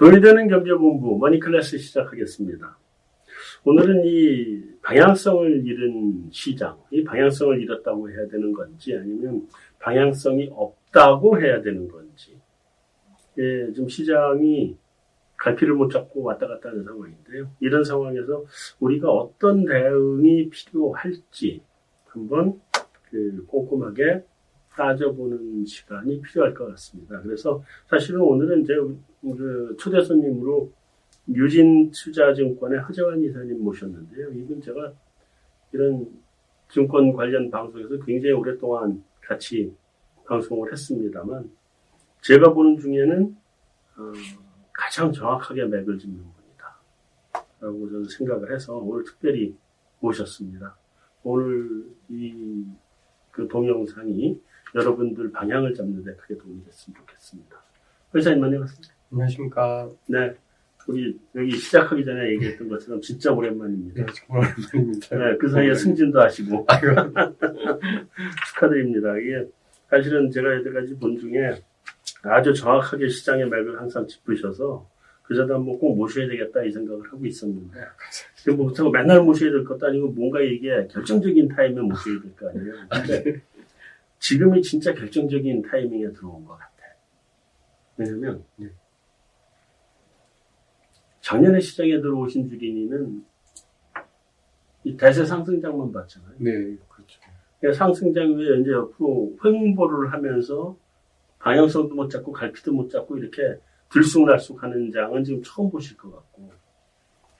돈이 되는 경제본부 머니클래스 시작하겠습니다. 오늘은 이 방향성을 잃은 시장, 이 방향성을 잃었다고 해야 되는 건지 아니면 방향성이 없다고 해야 되는 건지, 예, 좀 시장이 갈피를 못 잡고 왔다 갔다 하는 상황인데요. 이런 상황에서 우리가 어떤 대응이 필요할지 한번 그 꼼꼼하게 따져보는 시간이 필요할 것 같습니다. 그래서 사실은 오늘은 이제 그 초대 손님으로 유진 투자증권의 허재환 이사님 모셨는데요. 이분 제가 이런 증권 관련 방송에서 굉장히 오랫동안 같이 방송을 했습니다만 제가 보는 중에는 어, 가장 정확하게 맥을 짚는 분이다. 라고 저는 생각을 해서 오늘 특별히 모셨습니다. 오늘 이 그 동영상이 여러분들 방향을 잡는 데 크게 도움이 됐으면 좋겠습니다. 회사님 안녕하세요. 안녕하십니까. 네. 우리 여기 시작하기 전에 얘기했던 것처럼 진짜 오랜만입니다. 네, 오랜만입니다. 네, 그 사이에 승진도 하시고 축하드립니다. 이게 사실은 제가 여태까지 본 중에 아주 정확하게 시장의 맥을 항상 짚으셔서 그저도 한번 꼭 모셔야 되겠다 이 생각을 하고 있었는데 지금 뭐 그렇다고 맨날 모셔야 될 것도 아니고 뭔가 이게 결정적인 타임에 모셔야 될 거 아니에요. 지금이 진짜 결정적인 타이밍에 들어온 것 같아. 왜냐면 네. 작년에 시장에 들어오신 주린이는 이 대세 상승장만 봤잖아요. 네, 그렇죠. 그러니까 상승장 위에 이제 옆으로 횡보를 하면서 방향성도 못 잡고 갈피도 못 잡고 이렇게 들쑥날쑥 하는 장은 지금 처음 보실 것 같고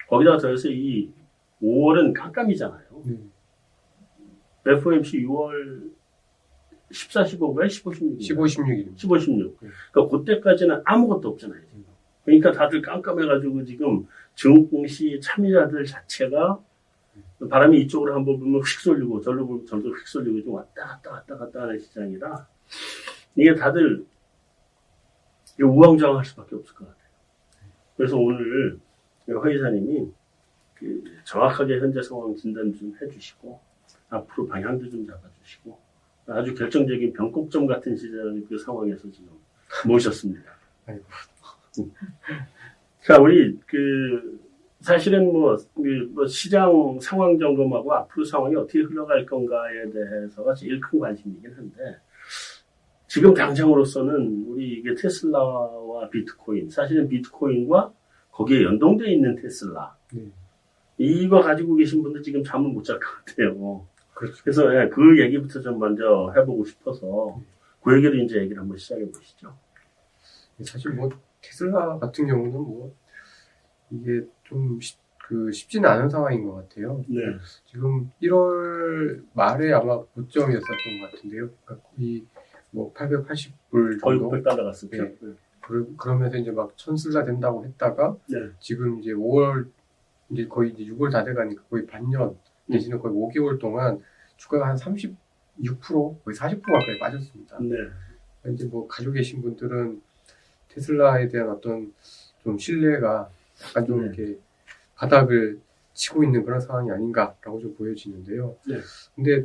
거기다가 더해서 이 5월은 깜깜이잖아요. 네. FOMC 6월 14, 15가 15, 16. 15, 16일입니다. 15, 16. 네. 그러니까 그때까지는 아무것도 없잖아요. 지금. 그러니까 다들 깜깜해가지고 지금 증공시 참여자들 자체가 바람이 이쪽으로 한번 불면 휙 쏠리고 절로 불면 절로 휙 쏠리고 좀 왔다 갔다 왔다 갔다 하는 시장이라 이게 다들 우왕좌왕할 수밖에 없을 것 같아요. 그래서 오늘 허 이사님이 그 정확하게 현재 상황 진단 좀 해주시고 앞으로 방향도 좀 잡아주시고 아주 결정적인 변곡점 같은 시장 그 상황에서 지금 모셨습니다. 아이고. 자, 우리 그 사실은 뭐, 그, 뭐 시장 상황 점검하고 앞으로 상황이 어떻게 흘러갈 건가에 대해서가 제일 큰 관심이긴 한데 지금 당장으로서는 우리 이게 테슬라와 비트코인 사실은 비트코인과 거기에 연동되어 있는 테슬라 네. 이거 가지고 계신 분들 지금 잠을 못 잘 것 같아요. 그렇죠. 그래서 예, 그 얘기부터 좀 먼저 해보고 싶어서 그 얘기로 이제 얘기를 한번 시작해 보시죠. 사실 뭐 테슬라 같은 경우는 뭐 이게 좀그 쉽지는 않은 상황인 것 같아요. 네. 지금 1월 말에 아마 고점이었었던 것 같은데요. 그러니까 거의 뭐 880불 거의 정도. 900달러 갔었죠. 네. 그- 그러면서 이제 막 천슬라 된다고 했다가 네. 지금 이제 5월 이제 거의 이제 6월 다 돼가니까 거의 반년 내지는 거의 5개월 동안 주가가 한 36% 거의 40% 가까이 빠졌습니다. 네. 이제 뭐 가지고 계신 분들은 테슬라에 대한 어떤 좀 신뢰가 약간 좀 네. 이렇게 바닥을 치고 있는 그런 상황이 아닌가라고 좀 보여지는데요. 네. 근데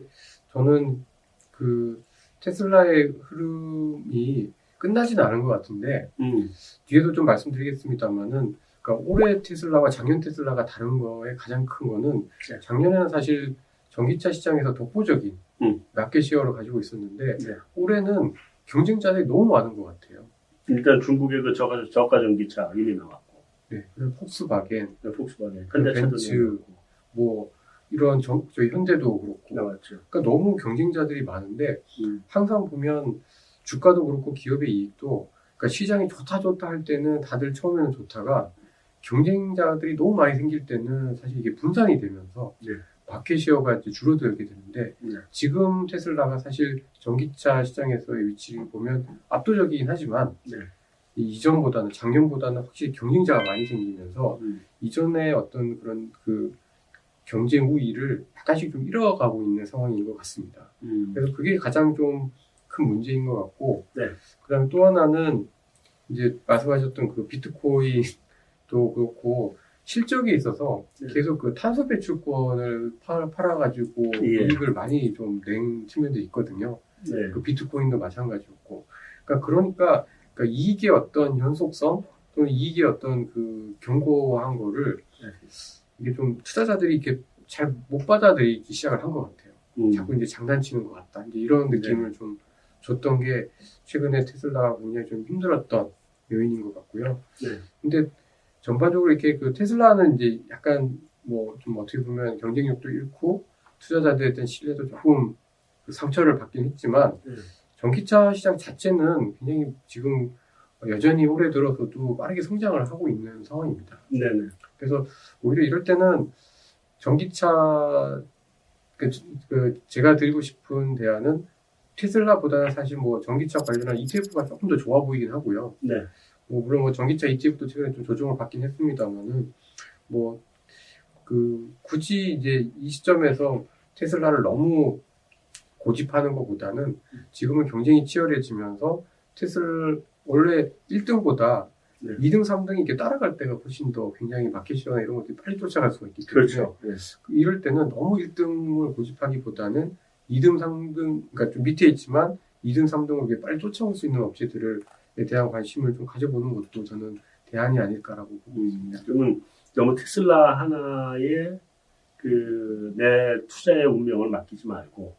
저는 그 테슬라의 흐름이 끝나지는 않은 것 같은데 음. 뒤에도 좀 말씀드리겠습니다만은 그러니까 올해 테슬라와 작년 테슬라가 다른 거에 가장 큰 거는 네. 작년에는 사실 전기차 시장에서 독보적인 음. 마켓 시어를 가지고 있었는데 네. 올해는 경쟁자들이 너무 많은 것 같아요. 일단 중국의 그 저가, 저가 전기차 이미 나왔고, 네. 그리고 폭스바겐, 네, 폭스바겐, 현대차도 벤츠. 뭐 이런 전, 저희 현대도 그렇고, 나왔죠. 그러니까 너무 경쟁자들이 많은데 음. 항상 보면 주가도 그렇고 기업의 이익도 그러니까 시장이 좋다 좋다 할 때는 다들 처음에는 좋다가 경쟁자들이 너무 많이 생길 때는 사실 이게 분산이 되면서 네. 마켓 시어가 이제 줄어들게 되는데 네. 지금 테슬라가 사실 전기차 시장에서의 위치를 보면 압도적이긴 하지만 네. 이 이전보다는 작년보다는 확실히 경쟁자가 많이 생기면서 음. 이전에 어떤 그런 그 경쟁 우위를 약간씩 좀 잃어가고 있는 상황인 것 같습니다. 음. 그래서 그게 가장 좀 큰 문제인 것 같고, 네. 그다음에 또 하나는 이제 말씀하셨던 그 비트코인 도 그렇고 실적이 있어서 네. 계속 그 탄소 배출권을 팔, 팔아가지고 예. 이익을 많이 좀 낸 측면도 있거든요. 네. 그 비트코인도 마찬가지였고, 그러니까 그러니까, 그러니까 이익의 어떤 연속성 또는 이익의 어떤 그 경고한 거를 네. 이게 좀 투자자들이 이렇게 잘 못 받아들이기 시작을 한 것 같아요. 음. 자꾸 이제 장난치는 것 같다. 이제 이런 느낌을 좀 줬던 게 최근에 테슬라가 굉장히 좀 힘들었던 요인인 것 같고요. 네. 근데 전반적으로 이렇게 그 테슬라는 이제 약간 뭐 좀 어떻게 보면 경쟁력도 잃고 투자자들에 대한 신뢰도 조금 그 상처를 받긴 했지만 네. 전기차 시장 자체는 굉장히 지금 여전히 올해 들어서도 빠르게 성장을 하고 있는 상황입니다. 네네. 그래서 오히려 이럴 때는 전기차 그, 그 제가 드리고 싶은 대안은 테슬라보다는 사실 뭐 전기차 관련한 ETF가 조금 더 좋아 보이긴 하고요. 네. 뭐 물론 뭐 전기차 ETF도 최근에 좀 조정을 받긴 했습니다만은 뭐 그 굳이 이제 이 시점에서 테슬라를 너무 고집하는 것보다는 지금은 경쟁이 치열해지면서 테슬 원래 1등보다 네. 2등, 3등이 이렇게 따라갈 때가 훨씬 더 굉장히 마켓 시장이나 이런 것들이 빨리 쫓아갈 수가 있기 때문에 그렇죠. 네. 이럴 때는 너무 1등을 고집하기보다는 2등, 3등, 그러니까 좀 밑에 있지만 2등, 3등을 이렇게 빨리 쫓아올 수 있는 업체들에 대한 관심을 좀 가져보는 것도 저는 대안이 아닐까라고 보고 음, 있습니다. 그러면 너무 테슬라 하나에 그내 투자의 운명을 맡기지 말고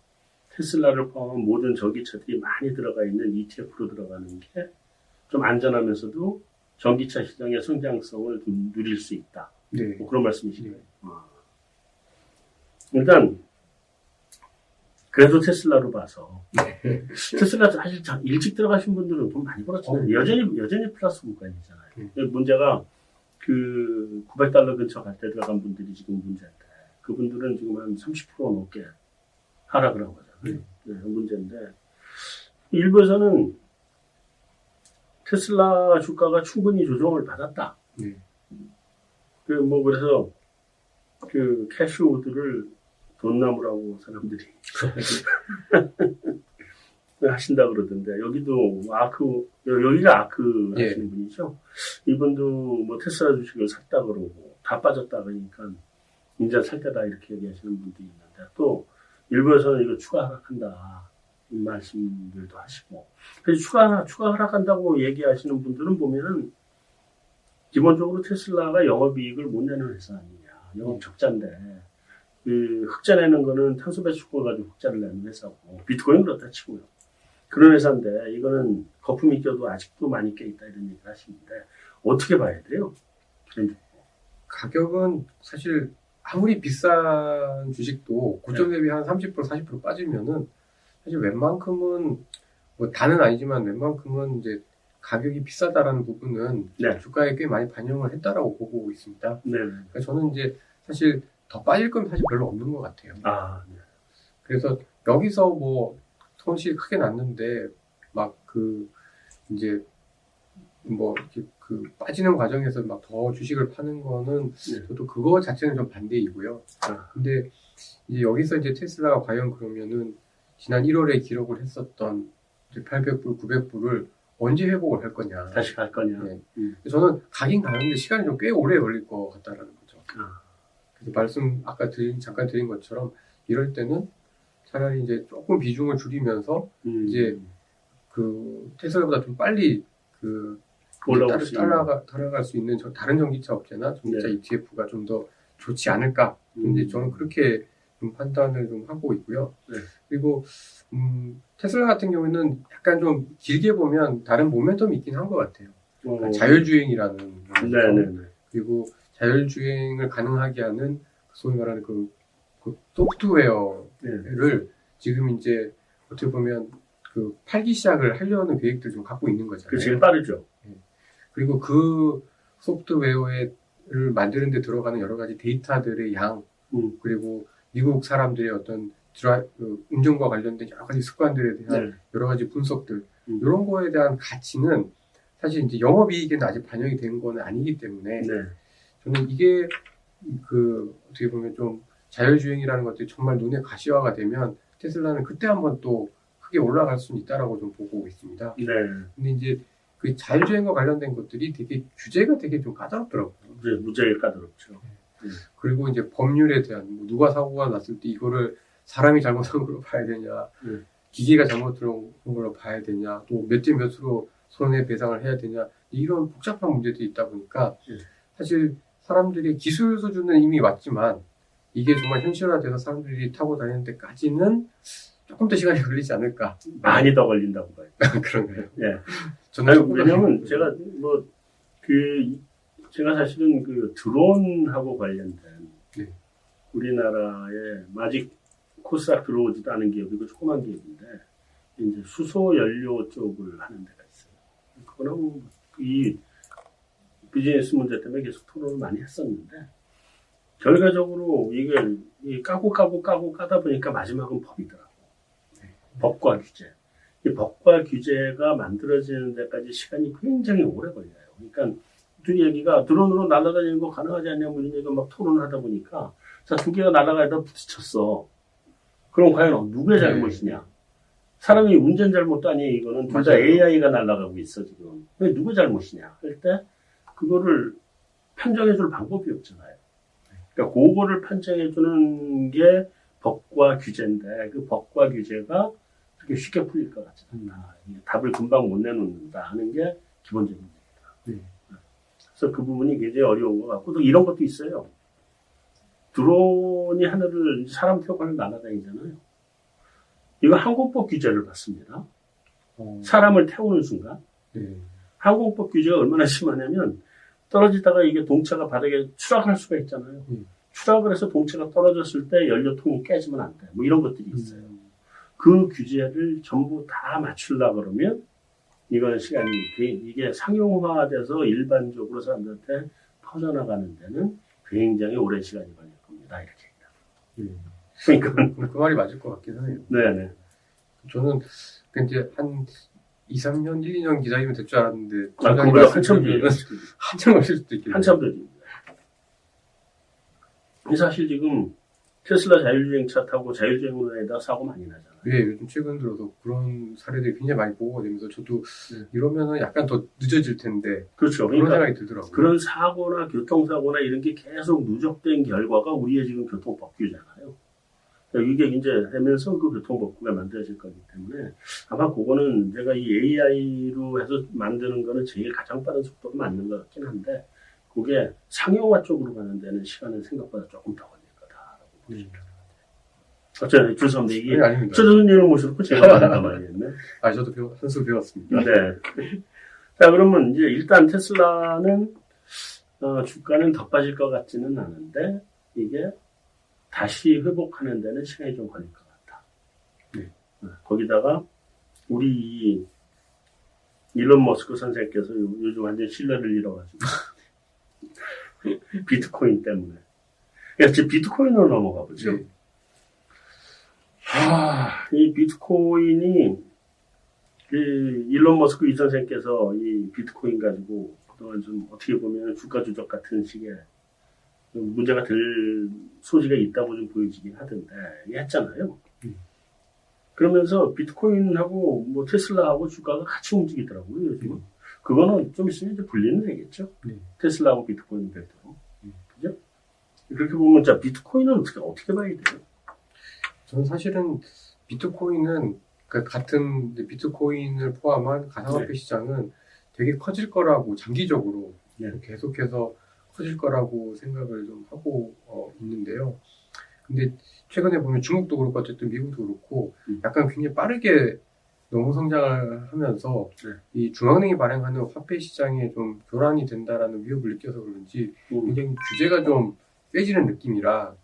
테슬라를 포함한 모든 전기차들이 많이 들어가 있는 ETF로 들어가는 게 좀 안전하면서도 전기차 시장의 성장성을 좀 누릴 수 있다. 네. 뭐 그런 말씀이시네요. 아. 일단 그래도 테슬라로 봐서 테슬라 사실 참 일찍 들어가신 분들은 돈 많이 벌었잖아요. 어, 네. 여전히 여전히 플러스 구간이잖아요. 음. 문제가 그 900달러 근처 갈 때 들어간 분들이 지금 문제인데 그분들은 지금 한 30% 넘게 하락을 한 거잖아요. 네, 문제인데 일부에서는 테슬라 주가가 충분히 조정을 받았다. 네. 그뭐 그래서 그 캐시우드를 돈나무라고 사람들이 하신다 그러던데 여기도 아크 여기가 아크 예. 하시는 분이죠. 이분도 뭐 테슬라 주식을 샀다 그러고 다 빠졌다 그러니까 이제 살 때다 이렇게 얘기하시는 분도 있는데 또 일부에서는 이거 추가 하락한다 이 말씀들도 하시고 그래서 추가 추가 하락한다고 얘기하시는 분들은 보면은 기본적으로 테슬라가 영업이익을 못 내는 회사 아니냐 영업 적자인데 그 흑자 내는 거는 탄소 배출권 가지고 흑자를 내는 회사고 비트코인 그렇다 치고요 그런 회사인데 이거는 거품이 껴도 아직도 많이 껴 있다 이런 얘기를 하시는데 어떻게 봐야 돼요? 가격은 사실 아무리 비싼 주식도 고점 대비 한30% 40% 빠지면은 사실 웬만큼은 뭐 다는 아니지만 웬만큼은 이제 가격이 비싸다라는 부분은 네. 주가에 꽤 많이 반영을 했다라고 보고 있습니다. 네. 그러니까 저는 이제 사실 더 빠질 건 사실 별로 없는 것 같아요. 아, 네. 그래서 여기서 뭐 손실이 크게 났는데 막 그 이제 뭐 이렇게 그 빠지는 과정에서 막 더 주식을 파는 거는 네. 저도 그거 자체는 좀 반대이고요. 아, 근데 이제 여기서 이제 테슬라가 과연 그러면은 지난 1월에 기록을 했었던 800불, 900불을 언제 회복을 할 거냐. 다시 갈 거냐? 네. 음. 저는 가긴 가는데 시간이 좀 꽤 오래 걸릴 것 같다라는 거죠. 아, 말씀 아까 드린 잠깐 드린 것처럼 이럴 때는 차라리 이제 조금 비중을 줄이면서 음, 이제 그 테슬라보다 좀 빨리 그수 있는. 따라가, 따라갈 수 있는 저 다른 전기차 업체나 전기차 네. ETF가 좀 더 좋지 않을까. 음. 이제 저는 그렇게 좀 판단을 좀 하고 있고요. 네. 그리고 음, 테슬라 같은 경우에는 약간 좀 길게 보면 다른 모멘텀이 있긴 한 것 같아요. 어, 자율주행이라는 모멘텀. 네네네. 그리고 자율주행을 가능하게 하는 소위 말하는 그, 그 소프트웨어를 네. 지금 이제 어떻게 보면 그 팔기 시작을 하려는 계획들 좀 갖고 있는 거잖아요. 그 제일 빠르죠. 그리고 그 소프트웨어를 만드는 데 들어가는 여러 가지 데이터들의 양, 음. 그리고 미국 사람들의 어떤 드라, 그 운전과 관련된 여러 가지 습관들에 대한 네. 여러 가지 분석들, 음. 이런 거에 대한 가치는 사실 이제 영업이익에는 아직 반영이 된 거는 아니기 때문에 네. 저는 이게 그 어떻게 보면 좀 자율주행이라는 것들이 정말 눈에 가시화가 되면 테슬라는 그때 한번 또 크게 올라갈 수는 있다라고 좀 보고 있습니다. 네. 근데 이제 그 자율주행과 관련된 것들이 되게 규제가 되게 좀 까다롭더라고요. 이제 무지하게 까다롭죠. 그리고 이제 법률에 대한 뭐 누가 사고가 났을 때 이거를 사람이 잘못한 걸로 봐야 되냐, 음. 기계가 잘못한 걸로 봐야 되냐, 또 몇 대 몇으로 손해 배상을 해야 되냐 이런 복잡한 문제들이 있다 보니까 예. 사실 사람들이 기술 수준은 이미 왔지만 이게 정말 현실화돼서 사람들이 타고 다니는 데까지는 조금 더 시간이 걸리지 않을까. 많이 더 걸린다고 봐요. 그런가요? 예. 저는 왜냐면 제가 뭐 그 제가 사실은 그 드론하고 관련된 네. 우리나라에 아직 코스닥 들어오지도 않은 기업이고 조그만 기업인데 이제 수소 연료 쪽을 하는 데가 있어요. 그거는 이 비즈니스 문제 때문에 계속 토론을 많이 했었는데 결과적으로 이게 이 까고 까고 까고 까다 보니까 마지막은 법이더라고. 법과 규제. 이 법과 규제가 만들어지는 데까지 시간이 굉장히 오래 걸려요. 그러니까 두 얘기가 드론으로 날아다니는 거 가능하지 않냐 뭐 이런 얘기가 막 토론을 하다 보니까 자 두 개가 날아가다 부딪혔어. 그럼 과연 누구의 네. 잘못이냐? 사람이 운전 잘못도 아니에요. 이거는 둘 다. AI가 날아가고 있어 지금. 왜 누구 잘못이냐? 할 때 그거를 판정해줄 방법이 없잖아요. 그러니까 그거를 판정해주는 게 법과 규제인데 그 법과 규제가 그렇게 쉽게 풀릴 것 같지 않나. 답을 금방 못 내놓는다 하는 게 기본적인 얘기다. 네. 그래서 그 부분이 굉장히 어려운 것 같고 또 이런 것도 있어요. 드론이 하늘을 사람 태우고 하늘 날아다니잖아요. 이거 항공법 규제를 받습니다. 어, 사람을 태우는 순간 네. 항공법 규제가 얼마나 심하냐면 떨어지다가 이게 동체가 바닥에 추락할 수가 있잖아요. 음. 추락을 해서 동체가 떨어졌을 때 연료통이 깨지면 안 돼. 뭐 이런 것들이 있어요. 음, 그 규제를 전부 다 맞추려고 그러면 이거는 시간이 돼- 이게 상용화돼서 일반적으로 사람들한테 퍼져나가는 데는 굉장히 오랜 시간이 걸릴 겁니다. 이렇게. 네. 그러니까 그, 그 말이 맞을 것 같긴 하네요. 네네. 저는 그 이제 한 2, 3년, 1, 2년 기다리면 될 줄 알았는데 그보다 한참 뒤에 한참 걸릴 수도 있겠네요. 한참 더 뒤입니다. 사실 지금 테슬라 자율주행차 타고 자율주행으로 다니다 사고 많이 나잖아요. 예, 요즘 최근 들어서 그런 사례들이 굉장히 많이 보고가 되면서 저도 네. 이러면은 약간 더 늦어질 텐데 그렇죠. 그런 그러니까 생각이 들더라고요. 그런 사고나 교통사고나 이런 게 계속 누적된 결과가 우리의 지금 교통법규잖아요. 그러니까 이게 이제 되면서 그 교통법규가 만들어질 거기 때문에 아마 그거는 제가 이 AI로 해서 만드는 거는 제일 가장 빠른 속도로 맞는 것 같긴 한데 그게 상용화 쪽으로 가는 데는 시간은 생각보다 조금 더 걸릴 거다라고 보시면 될것 같아요. 어쨌든 죄송합니다. 이게 네, 아닙니다. 최 교수님을 모셔놓고 제가 말한다 말이었네. 아, 저도 배워, 한수 배웠습니다. 네. 자, 그러면 이제 일단 테슬라는 어, 주가는 더 빠질 것 같지는 않은데 이게 다시 회복하는 데는 시간이 좀 걸릴 것 같다. 네. 어, 거기다가 우리 이 일론 머스크 선생께서 요- 요즘 완전 신뢰를 잃어가지고 비트코인 때문에. 그러니까 이제 비트코인으로 넘어가 보죠. 네. 아, 이 비트코인이 그 일론 머스크 이 선생께서 이 비트코인 가지고 그동안 좀 어떻게 보면 주가 조작 같은 식의 좀 문제가 될 소지가 있다고 좀 보여지긴 하던데 했잖아요. 음. 그러면서 비트코인하고 뭐 테슬라하고 주가가 같이 움직이더라고요 요즘. 은 그거는 좀 있으면 이제 분리는 되겠죠. 네. 테슬라하고 비트코인 별도로. 음. 그죠? 그렇게 보면 자 비트코인은 어떻게 어떻게 봐야 돼요? 저는 사실은 비트코인은 그 같은 비트코인을 포함한 가상화폐 네. 시장은 되게 커질 거라고 장기적으로 네. 계속해서 커질 거라고 생각을 좀 하고 어, 있는데요. 근데 최근에 보면 중국도 그렇고 어쨌든 미국도 그렇고 음. 약간 굉장히 빠르게 너무 성장을 하면서 네. 이 중앙은행이 발행하는 화폐 시장에 좀 교란이 된다라는 위협을 느껴서 그런지 음. 굉장히 규제가 좀 세지는 느낌이라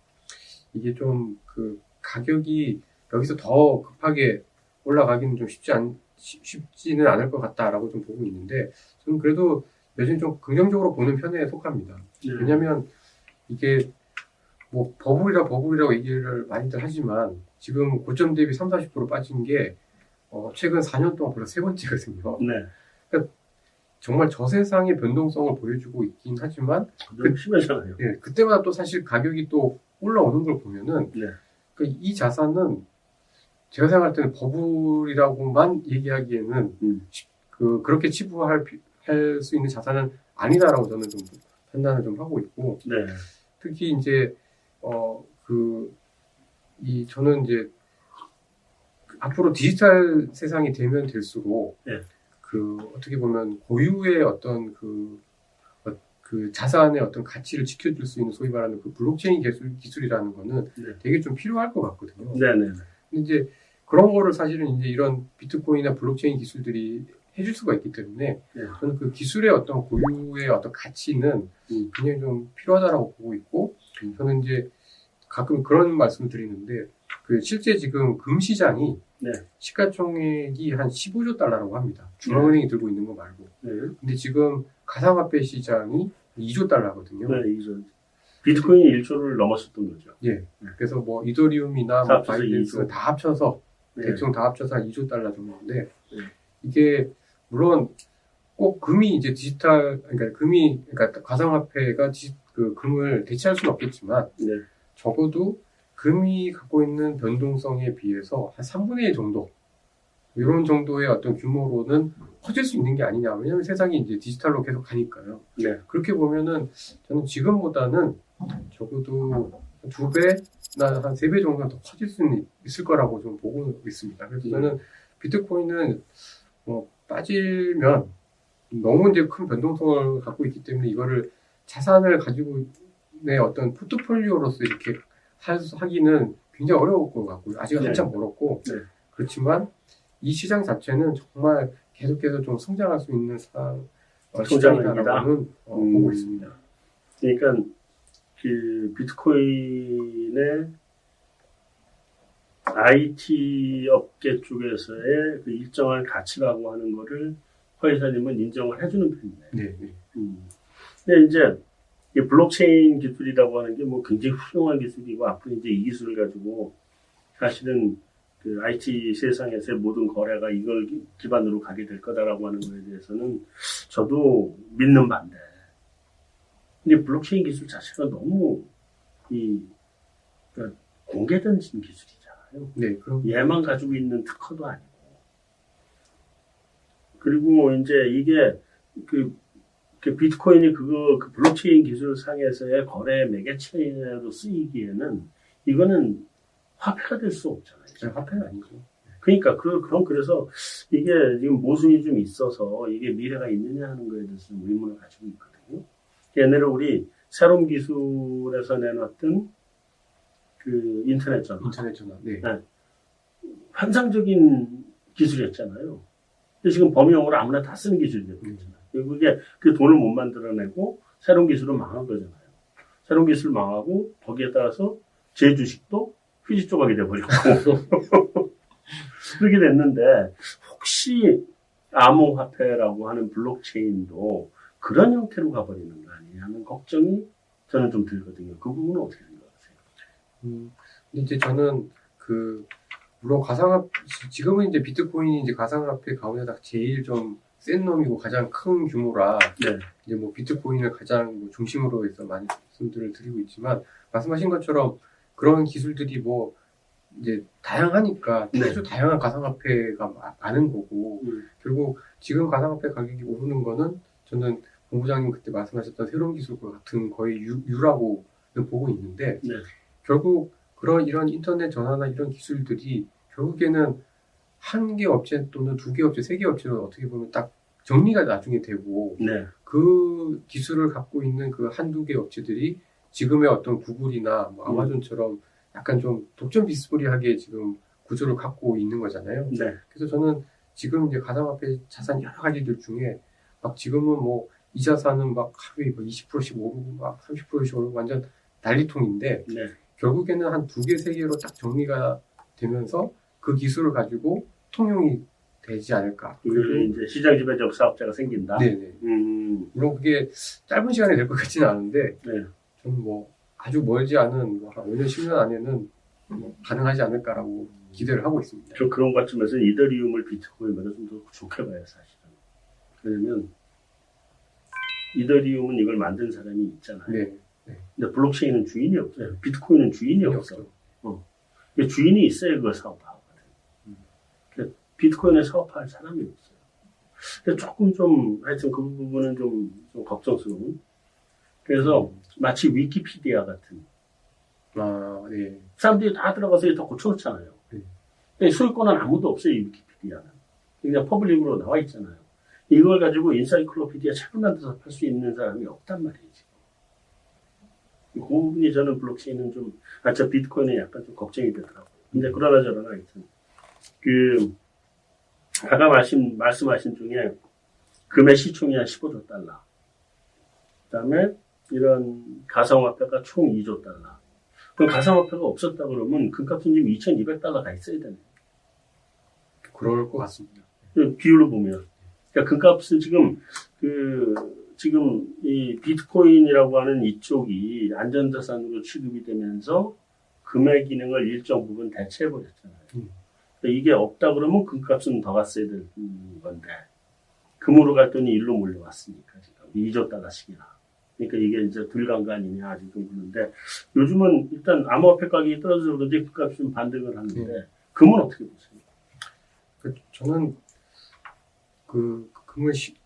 이게 좀 그 가격이 여기서 더 급하게 올라가기는 좀 쉽지 않 쉽- 쉽지는 않을 것 같다라고 좀 보고 있는데 저는 그래도 여전히 좀 긍정적으로 보는 편에 속합니다. 네. 왜냐하면 이게 뭐 버블이라 버블이라고 얘기를 많이들 하지만 지금 고점 대비 3, 40% 빠진 게 어, 최근 4년 동안 벌써 세 번째거든요. 네. 정말 저세상의 변동성을 보여주고 있긴 하지만 좀 심하잖아요. 예, 그때마다 또 사실 가격이 또 올라오는 걸 보면은 네. 그이 자산은 제가 생각할 때는 버블이라고만 얘기하기에는 음. 그 그렇게 치부할 할 수 있는 자산은 아니다라고 저는 좀 판단을 좀 하고 있고 네. 특히 이제 어 그 이 저는 이제 앞으로 디지털 세상이 되면 될수록 네. 그 어떻게 보면 고유의 어떤 그, 어, 그 자산의 어떤 가치를 지켜줄 수 있는 소위 말하는 그 블록체인 기술, 기술이라는 거는 네. 되게 좀 필요할 것 같거든요. 네네. 근데 이제 그런 거를 사실은 이제 이런 비트코인이나 블록체인 기술들이 해줄 수가 있기 때문에 네. 저는 그 기술의 어떤 고유의 어떤 가치는 음. 굉장히 좀 필요하다라고 보고 있고 음. 저는 이제 가끔 그런 말씀을 드리는데 그 실제 지금 금 시장이 네. 시가총액이 한 15조 달러라고 합니다. 중앙은행이 들고 있는 거 말고. 네. 근데 지금 가상화폐 시장이 2조 달러거든요. 네, 이죠. 비트코인이 1조를 넘었었던 거죠. 그래서 뭐 이더리움이나 다뭐 바이낸스 2조. 다 합쳐서 네. 대충 다 합쳐서 한 2조 달러 정도인데 네. 이게 물론 꼭 금이 이제 디지털 그러니까 금이 그러니까 가상화폐가 디- 그 금을 대체할 수는 없겠지만 네. 적어도 금이 갖고 있는 변동성에 비해서 한 3분의 1 정도 이런 정도의 어떤 규모로는 커질 수 있는 게 아니냐 왜냐하면 세상이 이제 디지털로 계속 가니까요. 네. 그렇게 보면은 저는 지금보다는 적어도 두 배나 한 세 배 정도는 더 커질 수는 있을 거라고 좀 보고 있습니다. 그래서 음. 저는 비트코인은 뭐 빠지면 너무 이제 큰 변동성을 갖고 있기 때문에 이거를 자산을 가지고 내 어떤 포트폴리오로서 이렇게 하기는 굉장히 어려울 것 같고요. 아직 네. 한참 멀었고 네. 그렇지만 이 시장 자체는 정말 계속해서 좀 성장할 수 있는 사, 어. 시장이다라고는 어, 음. 보고 있습니다. 그러니까 그 비트코인의 IT 업계 쪽에서의 그 일정한 가치라고 하는 거를 허 이사님은 인정을 해주는 편이네요. 네, 네. 음. 근데 이제 이 블록체인 기술이라고 하는 게 뭐 굉장히 훌륭한 기술이고 앞으로 이제 이 기술을 가지고 사실은 그 IT 세상에서의 모든 거래가 이걸 기- 기반으로 가게 될 거다라고 하는 거에 대해서는 저도 믿는 바인데. 근데 블록체인 기술 자체가 너무 이 그러니까 공개된 기술이 잖아요. 네, 그럼 얘만 가지고 있는 특허도 아니고. 그리고 이제 이게 그, 그 비트코인이 그거 그 블록체인 기술 상에서의 거래 매개체로 쓰이기에는 이거는 화폐가 될 수 없잖아요. 진짜 화폐는 아니죠. 그러니까 그 그럼 그래서 이게 지금 모순이 좀 있어서 이게 미래가 있느냐 하는 거에 대해서 좀 의문을 가지고 있거든요. 옛날에 우리 새로운 기술에서 내놨던 그 인터넷 전화 인터넷 전화. 네. 환상적인 기술이었잖아요. 근데 지금 범용으로 아무나 다 쓰는 기술이 됐잖아요. 그게 그 돈을 못 만들어내고 새로운 기술은 망한 거잖아요. 새로운 기술 망하고 거기에 따라서 제 주식도 휴지 조각이 돼버렸고 그렇게 됐는데 혹시 암호화폐라고 하는 블록체인도 그런 형태로 가버리는 거 아니냐 하는 걱정이 저는 좀 들거든요. 그 부분은 어떻게 생각하세요? 음, 근데 이제 저는 그 물론 가상화 지금은 이제 비트코인이 이제 가상화폐 가운데다 제일 좀 센 놈이고 가장 큰 규모라 네. 이제 뭐 비트코인을 가장 뭐 중심으로 해서 많이 말씀들을 드리고 있지만 말씀하신 것처럼 그런 기술들이 뭐 이제 다양하니까 네. 아주 다양한 가상화폐가 마- 많은 거고 음. 결국 지금 가상화폐 가격이 오르는 거는 저는 본부장님 그때 말씀하셨던 새로운 기술과 같은 거의 유, 유라고 보고 있는데 네. 결국 그런 이런 인터넷 전화나 이런 기술들이 결국에는 한 개 업체 또는 두 개 업체, 세 개 업체로 어떻게 보면 딱 정리가 나중에 되고 네. 그 기술을 갖고 있는 그 한두 개 업체들이 지금의 어떤 구글이나 뭐 음. 아마존처럼 약간 좀 독점 비스무리하게 지금 구조를 갖고 있는 거잖아요. 네. 그래서 저는 지금 이제 가상화폐 자산 여러 가지들 중에 막 지금은 뭐 이 자산은 막 하루에 뭐 20%씩 오르고 막 30%씩 오르고 완전 난리통인데 네. 결국에는 한 두 개, 세 개로 딱 정리가 되면서 그 기술을 가지고 통용이 되지 않을까. 그 이제 시장 지배적 사업자가 생긴다. 네네. 음, 물론 그게 짧은 시간에 될 것 같지는 않은데 네. 저는 뭐 아주 멀지 않은 뭐 한 5년, 10년 안에는 뭐 가능하지 않을까라고 기대를 하고 있습니다. 저 그런 관점에서 이더리움을 비트코인보다 좀 더 좋게 봐요, 사실은. 왜냐면 이더리움은 이걸 만든 사람이 있잖아요. 네. 근데 블록체인은 주인이 없어요. 비트코인은 주인이 없어. 없죠. 그 주인이 있어야 그걸 사업하거든. 음. 그 비트코인을 사업할 사람이 없어요. 근데 조금 좀 하여튼 그 부분은 좀, 좀 걱정스러운. 그래서 마치 위키피디아 같은 아, 네. 사람들이 다 들어가서 다 고쳐놓잖아요. 네. 근데 소유권은 아무도 없어요, 이 위키피디아는. 그냥 public으로 나와 있잖아요. 이걸 가지고 encyclopedia 책을 만들어서 팔 수 있는 사람이 없단 말이지. 그 부분이 저는 블록체인은 좀, 아, 저 비트코인은 약간 좀 걱정이 되더라고요. 근데 그러나 저러나 하여튼, 그, 아까 말씀, 말씀하신 중에 금의 시총이 한 15조 달러. 그 다음에 이런 가상화폐가 총 2조 달러. 그럼 가상화폐가 없었다 그러면 금값은 지금 2200달러가 있어야 되네. 그럴 것 같습니다. 그 비율로 보면. 그러니까 금값은 지금, 그, 지금 이 비트코인이라고 하는 이쪽이 안전자산으로 취급이 되면서 금의 기능을 일정 부분 대체해버렸잖아요. 음. 그러니까 이게 없다 그러면 금값은 더 갔어야 될 건데, 금으로 갔더니 일로 몰려왔으니까, 지금. 2조 달러씩이나. 그러니까 이게 이제 들간 거 아니냐, 지금 그러는데, 요즘은 일단 암호화폐 가격이 떨어져서 그런지 금값이 좀 반등을 하는데, 금은 어떻게 보세요? 그 저는 그 금을 시,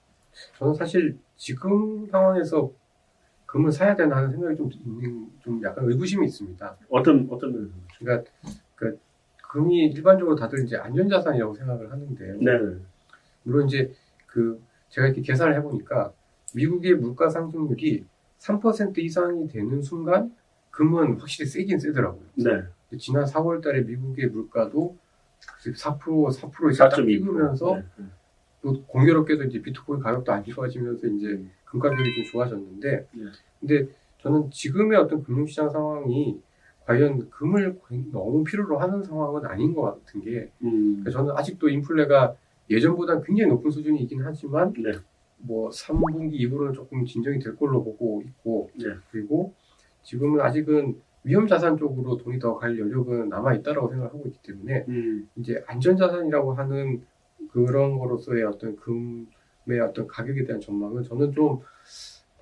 저는 사실 지금 상황에서 금을 사야 되나 하는 생각이 좀 있는 좀 약간 의구심이 있습니다. 어떤, 어떤 면에서? 그러니까 그 금이 일반적으로 다들 이제 안전자산이라고 생각을 하는데요. 네. 물론 이제 그 제가 이렇게 계산을 해보니까 미국의 물가 상승률이 3% 이상이 되는 순간 금은 확실히 세긴 세더라고요. 네. 지난 4월 달에 미국의 물가도 4% 4% 이상 딱 4.2%. 찍으면서 네. 또 공교롭게도 이제 비트코인 가격도 안 좋아지면서 이제 금 가격이 좀 좋아졌는데 네. 근데 저는 지금의 어떤 금융시장 상황이 과연 금을 너무 필요로 하는 상황은 아닌 것 같은 게 음. 그러니까 저는 아직도 인플레가 예전보다 굉장히 높은 수준이긴 하지만 네. 뭐 3분기 이후로는 조금 진정이 될 걸로 보고 있고 네. 그리고 지금은 아직은 위험 자산 쪽으로 돈이 더 갈 여력은 남아 있다라고 생각하고 있기 때문에 음. 이제 안전 자산이라고 하는 그런 거로서의 어떤 금의 어떤 가격에 대한 전망은 저는 좀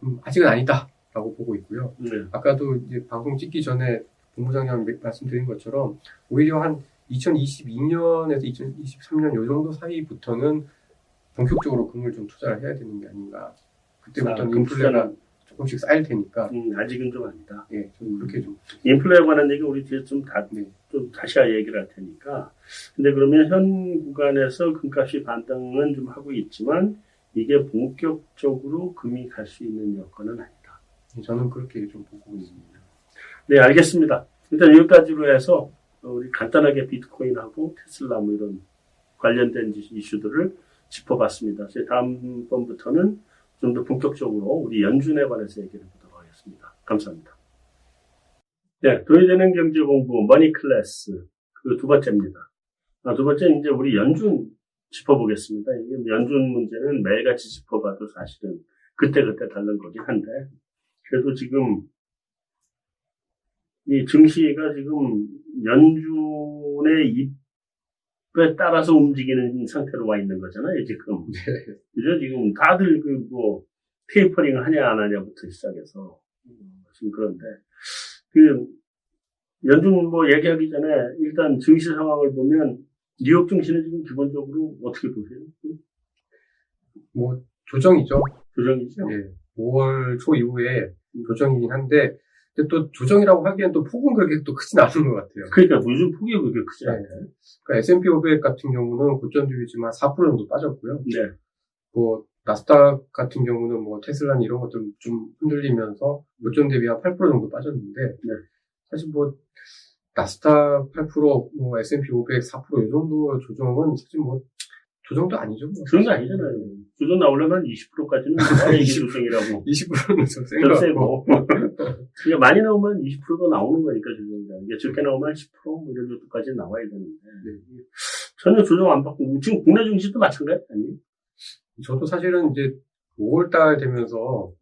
음, 아직은 아니다라고 보고 있고요. 네. 아까도 이제 방송 찍기 전에 본부장님 말씀드린 것처럼 오히려 한 2022년에서 2023년 요 정도 사이부터는 본격적으로 금을 좀 투자를 해야 되는 게 아닌가. 그때부터는 금 인플레가 조금씩 쌓일 테니까 음, 아직은 좀 아니다. 예, 좀 그렇게 좀 인플레에 관한 얘기 우리 뒤에 좀, 다, 네. 좀 다시 얘기를 할 테니까. 근데 그러면 현 구간에서 금값이 반등은 좀 하고 있지만 이게 본격적으로 금이 갈 수 있는 여건은 아니다. 저는 그렇게 좀 보고 있습니다. 네, 알겠습니다. 일단 여기까지로 해서 우리 간단하게 비트코인하고 테슬라 뭐 이런 관련된 이슈들을 짚어봤습니다. 저희 다음번부터는 좀 더 본격적으로 우리 연준에 관해서 얘기를 해보도록 하겠습니다. 감사합니다. 네, 돈이 되는 경제 공부 머니 클래스 그 두 번째입니다. 아, 두 번째는 이제 우리 연준 짚어보겠습니다. 이게 연준 문제는 매일같이 짚어봐도 사실은 그때그때 다른 거긴 한데 그래도 지금 이 증시가 지금 연준의 입에 따라서 움직이는 상태로 와 있는 거잖아요, 지금. 그죠? 지금 다들 그 뭐, 테이퍼링 하냐, 안 하냐부터 시작해서. 지금 그런데. 그, 연준 뭐 얘기하기 전에 일단 증시 상황을 보면 뉴욕 증시는 지금 기본적으로 어떻게 보세요? 뭐 조정이죠. 조정이죠? 예, 5월 초 이후에 조정이긴 한데 근데 또 조정이라고 하기엔 또 폭은 그렇게 또 크진 않은 것 같아요. 그러니까 요즘 폭이 그렇게 크지 네. 않아요. 그러니까 S&P 500 같은 경우는 고점 대비지만 4% 정도 빠졌고요. 네. 뭐 나스닥 같은 경우는 뭐 테슬라 이런 것들 좀 흔들리면서 고점 대비 한 8% 정도 빠졌는데 네. 사실 뭐 나스닥 8%, 뭐 S&P 500 4%이 정도 조정은 사실 뭐 조정도 아니죠. 뭐. 그런 거 아니잖아요. 조정 나오려면 20%까지는 나와야 이게 20%. 조정이라고. 20%는 좀센좀것 같고. 세고. 그러니까 많이 나오면 20%도 나오는 거니까 조정이라는 게 적게 나오면 10%뭐 이런 정도까지 나와야 되는데. 전혀 조정 안 받고, 지금 국내 증시도 마찬가지 아니에요? 저도 사실은 이제 5월달 되면서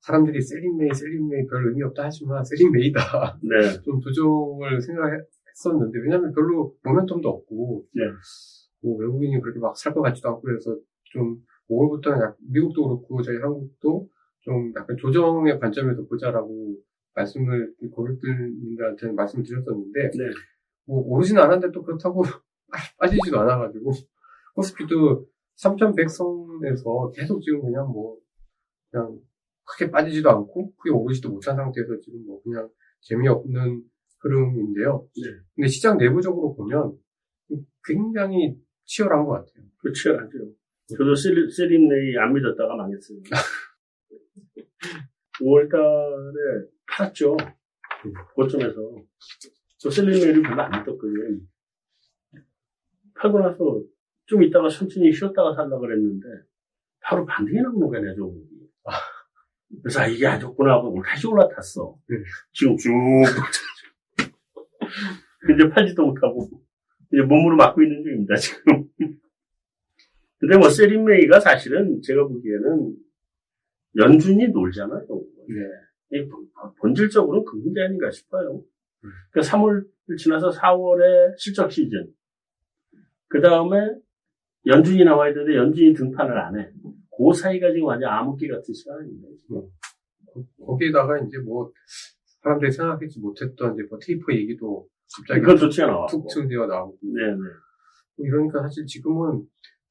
사람들이 셀링메이, 셀링메이 별 의미 없다 하지만 셀링메이다. 네. 좀 조정을 생각했었는데 왜냐면 별로 모멘텀도 없고 네. 뭐 외국인이 그렇게 막 살 것 같지도 않고 그래서 좀 5월부터는 약 미국도 그렇고 저희 한국도 좀 약간 조정의 관점에서 보자라고 말씀을 고객들한테는 말씀을 드렸었는데 네. 뭐 오르지는 않았는데 또 그렇다고 빠지지도 않아가지고 코스피도 3,100선에서 계속 지금 그냥 뭐 그냥 크게 빠지지도 않고 크게 오르지도 못한 상태에서 지금 뭐 그냥 재미없는 흐름인데요. 네. 근데 시장 내부적으로 보면 굉장히 치열한 것 같아요. 그 치열하죠. 저도 셀- 셀린레이 안 믿었다가 망했어요. 5월 달에 팔았죠. 고점에서. 저 셀린레이를 별로 안 믿었거든요. 팔고 나서 좀 있다가 천천히 쉬었다가 살라 그랬는데 바로 반등이 나오는 거야, 내 종목이. 그래서 아, 이게 안 좋구나 하고 다시 올라탔어. 네. 지금 쭉. 이제 팔지도 못하고 이제 몸으로 맞고 있는 중입니다, 지금. 근데 뭐 세린메이가 사실은 제가 보기에는 연준이 놀잖아요. 네. 이 본- 본질적으로 그 문제 아닌가 싶어요. 음. 그러니까 3월을 지나서 4월에 실적 시즌. 그 다음에 연준이 나와야 되는데 연준이 등판을 안 해. 그 사이가 지금 완전 암흑기 같은 시간입니다. 지금. 거기에다가 이제 뭐 사람들이 생각하지 못했던 이제 뭐 테이퍼 얘기도 갑자기. 툭 튀어 나오고 네네. 뭐 이러니까 사실 지금은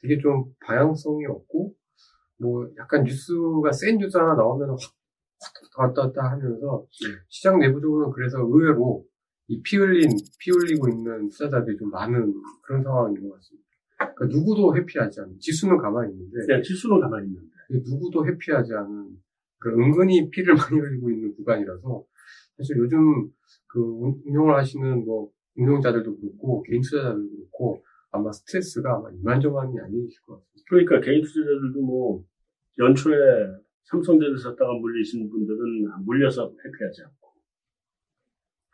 되게 좀 방향성이 없고 뭐 약간 뉴스가 센 뉴스 하나 나오면 확 왔다 갔다 하면서 네. 시장 내부적으로는 그래서 의외로 이 피 흘린 피 흘리고 있는 투자자들이 좀 많은 그런 상황인 것 같습니다. 그러니까 누구도 회피하지 않는 지수는 가만히 있는데 그냥 지수는 가만히 있는데. 누구도 회피하지 않은 그 은근히 피를 많이 흘리고 있는 구간이라서 사실 요즘 그 운- 운용을 하시는 뭐 운용자들도 그렇고 개인 투자자들도 그렇고 아마 스트레스가 아마 이만저만이 아니실 것 같습니다. 그러니까 개인 투자자들도 뭐 연초에 삼성전자 샀다가 물리신 분들은 물려서 회피하지 않고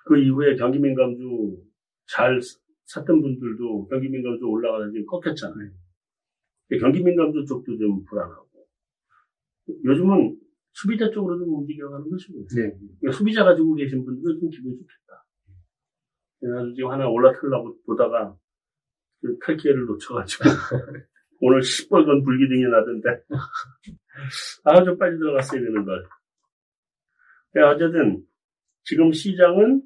그 이후에 경기 민감주 잘 샀던 분들도 경기 민감주 올라가서 지금 꺾였잖아요. 경기 민감주 쪽도 좀 불안하고 요즘은 소비자 쪽으로 좀 움직여가는 것이고요. 네. 그러니까 소비자 가지고 계신 분들은 좀 기분이 좋겠다. 그래가지고 지금 하나 올라타려고 보다가 그 탈기회를 놓쳐가지고 오늘 시뻘건 불기둥이 나던데 아좀 빨리 들어갔어야 되는 걸. 네, 어쨌든 지금 시장은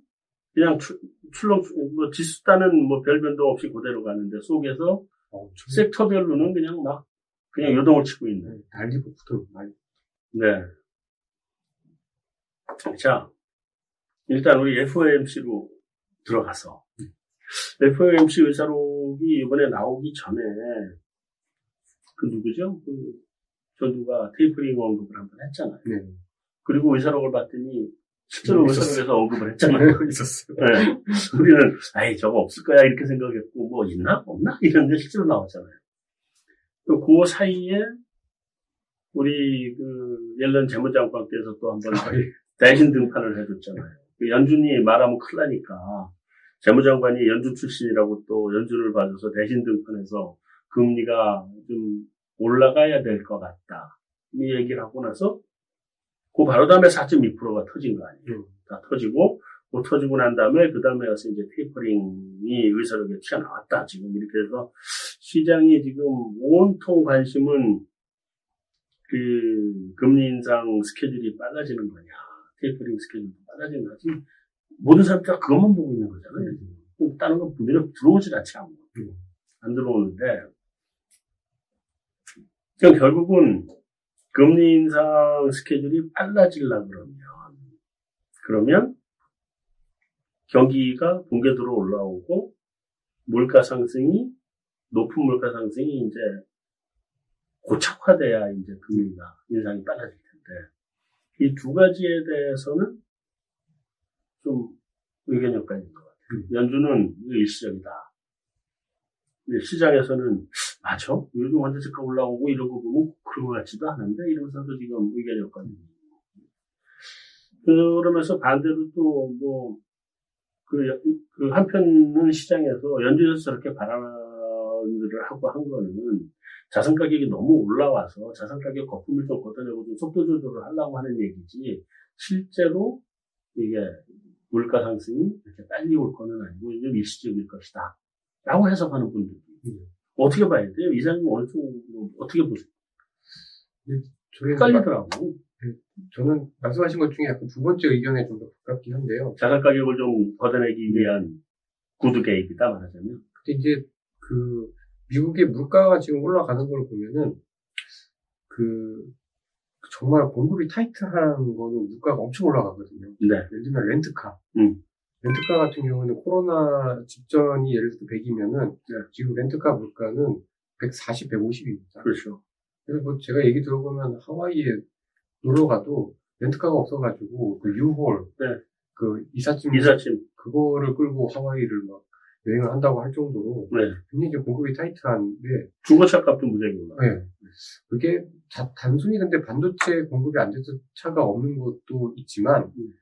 그냥 출, 출렁 뭐 지수 따는 뭐별 변동 없이 그대로 가는데 속에서 어, 좀 섹터별로는 그냥 막 그냥 요동을 치고 있는. 달리고 붙어 많이. 네. 자, 일단 우리 FOMC로 들어가서 FOMC 의사록이 이번에 나오기 전에 그 누구죠? 그 전두가 테이프링 언급을 한번 했잖아요. 네. 그리고 의사록을 봤더니 실제로 음, 있었어요. 의사록에서 언급을 했잖아요. 있었어요. 네. 우리는 아이 저거 없을 거야 이렇게 생각했고 뭐 있나 없나 이런데 실제로 나왔잖아요. 그, 그 사이에 우리 그 옐런 재무장관 때에서 또 한번 대신 등판을 해줬잖아요. 그 연준이 말하면 큰일 나니까 재무장관이 연준 출신이라고 또 연준을 봐줘서 대신 등판해서 금리가 좀 올라가야 될 것 같다. 이 얘기를 하고 나서 그 바로 다음에 4.2%가 터진 거 아니에요. 음. 다 터지고 그 터지고 난 다음에 그 다음에 와서 이제 테이퍼링이 의사록에 튀어나왔다. 지금 이렇게 해서 시장이 지금 온통 관심은 그 금리 인상 스케줄이 빨라지는 거냐, 테이퍼링 스케줄이 빨라지는 거냐. 지금 모든 사람들이 다 그것만 보고 있는 거잖아요. 지금. 다른 건 눈에 들어오질 않지 않고 음. 안 들어오는데 그럼 결국은 금리 인상 스케줄이 빨라지려 그러면 그러면 경기가 동계도로 올라오고 물가 상승이 높은 물가 상승이 이제 고착화돼야 이제 금리가 인상이 빨라질 텐데 이 두 가지에 대해서는 좀 의견 엇갈린 것 같아요. 연준은 일시적이다. 근데 시장에서는 맞아? 요즘 환자세가 올라오고 이런 거 보면 그런 것 같지도 않은데 이러면서도 지금 의견이 엇갈리는 그러면서 반대로 또뭐 그, 그 한편은 시장에서 연준에서 저렇게 발언을 하고 한 거는 자산 가격이 너무 올라와서 자산 가격 거품을 좀 걷어내고 좀 속도 조절을 하려고 하는 얘기지 실제로 이게 물가 상승이 이렇게 빨리 올 거는 아니고 좀 일시적일 것이다. 라고 해석하는 분들이 음. 어떻게 봐야 돼요? 이사님 어느 쪽으로 어떻게 보세요? 저희 헷갈리더라고. 저는 말씀하신 것 중에 약간 두 번째 의견에 좀 더 가깝긴 한데요. 자산 가격을 좀 걷어내기 위한 구두 개입이다 말하자면. 근데 이제 그 미국의 물가가 지금 올라가는 걸 보면은 그 정말 공급이 타이트한 거는 물가가 엄청 올라가거든요. 네. 예를 들면 렌트카. 음. 렌트카 같은 경우는 코로나 직전이 예를 들어 100이면은 지금 렌트카 물가는 140, 150입니다. 그렇죠. 그래서 뭐 제가 얘기 들어보면 하와이에 놀러 가도 렌트카가 없어가지고 그 유홀, 네. 그 이삿짐 이삿짐. 그거를 끌고 하와이를 막 여행을 한다고 할 정도로 네. 굉장히 좀 공급이 타이트한데 중고차 값도 무지하게 올라. 네. 그게 다- 단순히 근데 반도체 공급이 안 돼서 차가 없는 것도 있지만 음.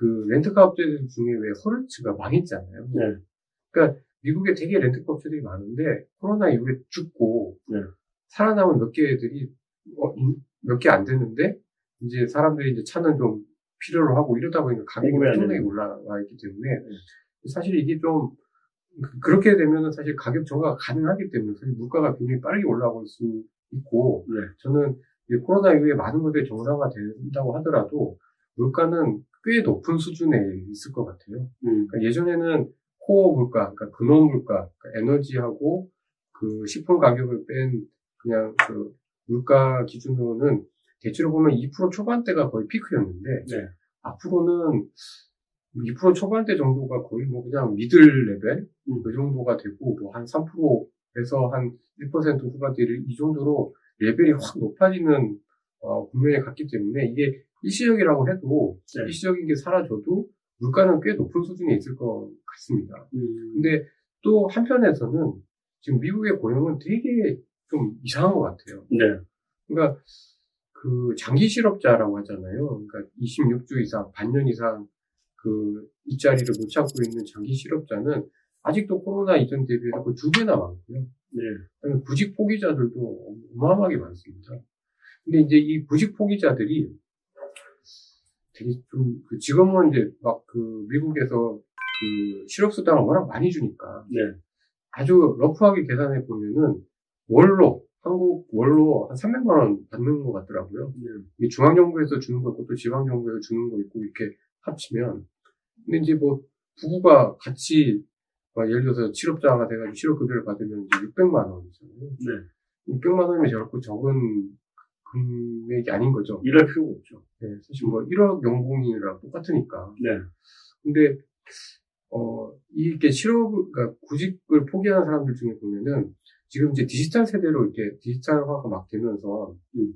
그 렌트카 업체들 중에 왜 허르츠가 망했잖아요. 네. 그러니까 미국에 되게 렌트카 업체들이 많은데 코로나 이후에 죽고 네. 살아남은 몇 개들이 어, 몇개안 됐는데 이제 사람들이 이제 차는 좀 필요로 하고 이러다 보니까 가격이 엄청나게 올라와 있기 때문에 사실 이게 좀 그- 그렇게 되면은 사실 가격 정가가 가능하기 때문에 사실 물가가 굉장히 빠르게 올라올 수 있고 네. 저는 이 코로나 이후에 많은 것들이 정상화 된다고 하더라도 물가는 꽤 높은 수준에 있을 것 같아요. 음. 그러니까 예전에는 코어 물가, 그러니까 근원 물가, 그러니까 에너지하고 그 식품 가격을 뺀 그냥 그 물가 기준으로는 대체로 보면 2% 초반대가 거의 피크였는데 네. 앞으로는 2% 초반대 정도가 거의 뭐 그냥 미들 레벨 음. 그 정도가 되고 뭐 한 3%에서 한 1% 후반대 이 정도로 레벨이 확 높아지는 어, 국면에 갔기 때문에 이게 일시적이라고 해도 네. 일시적인 게 사라져도 물가는 꽤 높은 수준에 있을 것 같습니다. 음. 근데 또 한편에서는 지금 미국의 고용은 되게 좀 이상한 것 같아요. 네. 그러니까 그 장기 실업자라고 하잖아요. 그러니까 26주 이상, 반년 이상 그 일자리를 못 찾고 있는 장기 실업자는 아직도 코로나 이전 대비해서 거의 두 배나 많고요. 네. 그다음에 구직 포기자들도 어마어마하게 많습니다. 근데 이제 이 구직 포기자들이 되게 좀, 그 지금은 이제 막 그 미국에서 그 실업수당을 워낙 많이 주니까 네. 아주 러프하게 계산해 보면은 월로, 한국 월로 한 300만원 받는 것 같더라고요. 네. 이 중앙정부에서 주는 거 있고 또 지방정부에서 주는 거 있고 이렇게 합치면 근데 이제 뭐 부부가 같이 막 예를 들어서 실업자가 돼가지고 실업급여를 받으면 이제 600만 원이잖아요. 네. 600만 원이면 결코 적은 금액이 아닌 거죠. 일할 필요가 없죠. 네, 사실 뭐 1억 연봉이랑 똑같으니까. 네. 근데 어 이게 실업 그러니까 구직을 포기하는 사람들 중에 보면은 지금 이제 디지털 세대로 이렇게 디지털화가 막 되면서 음.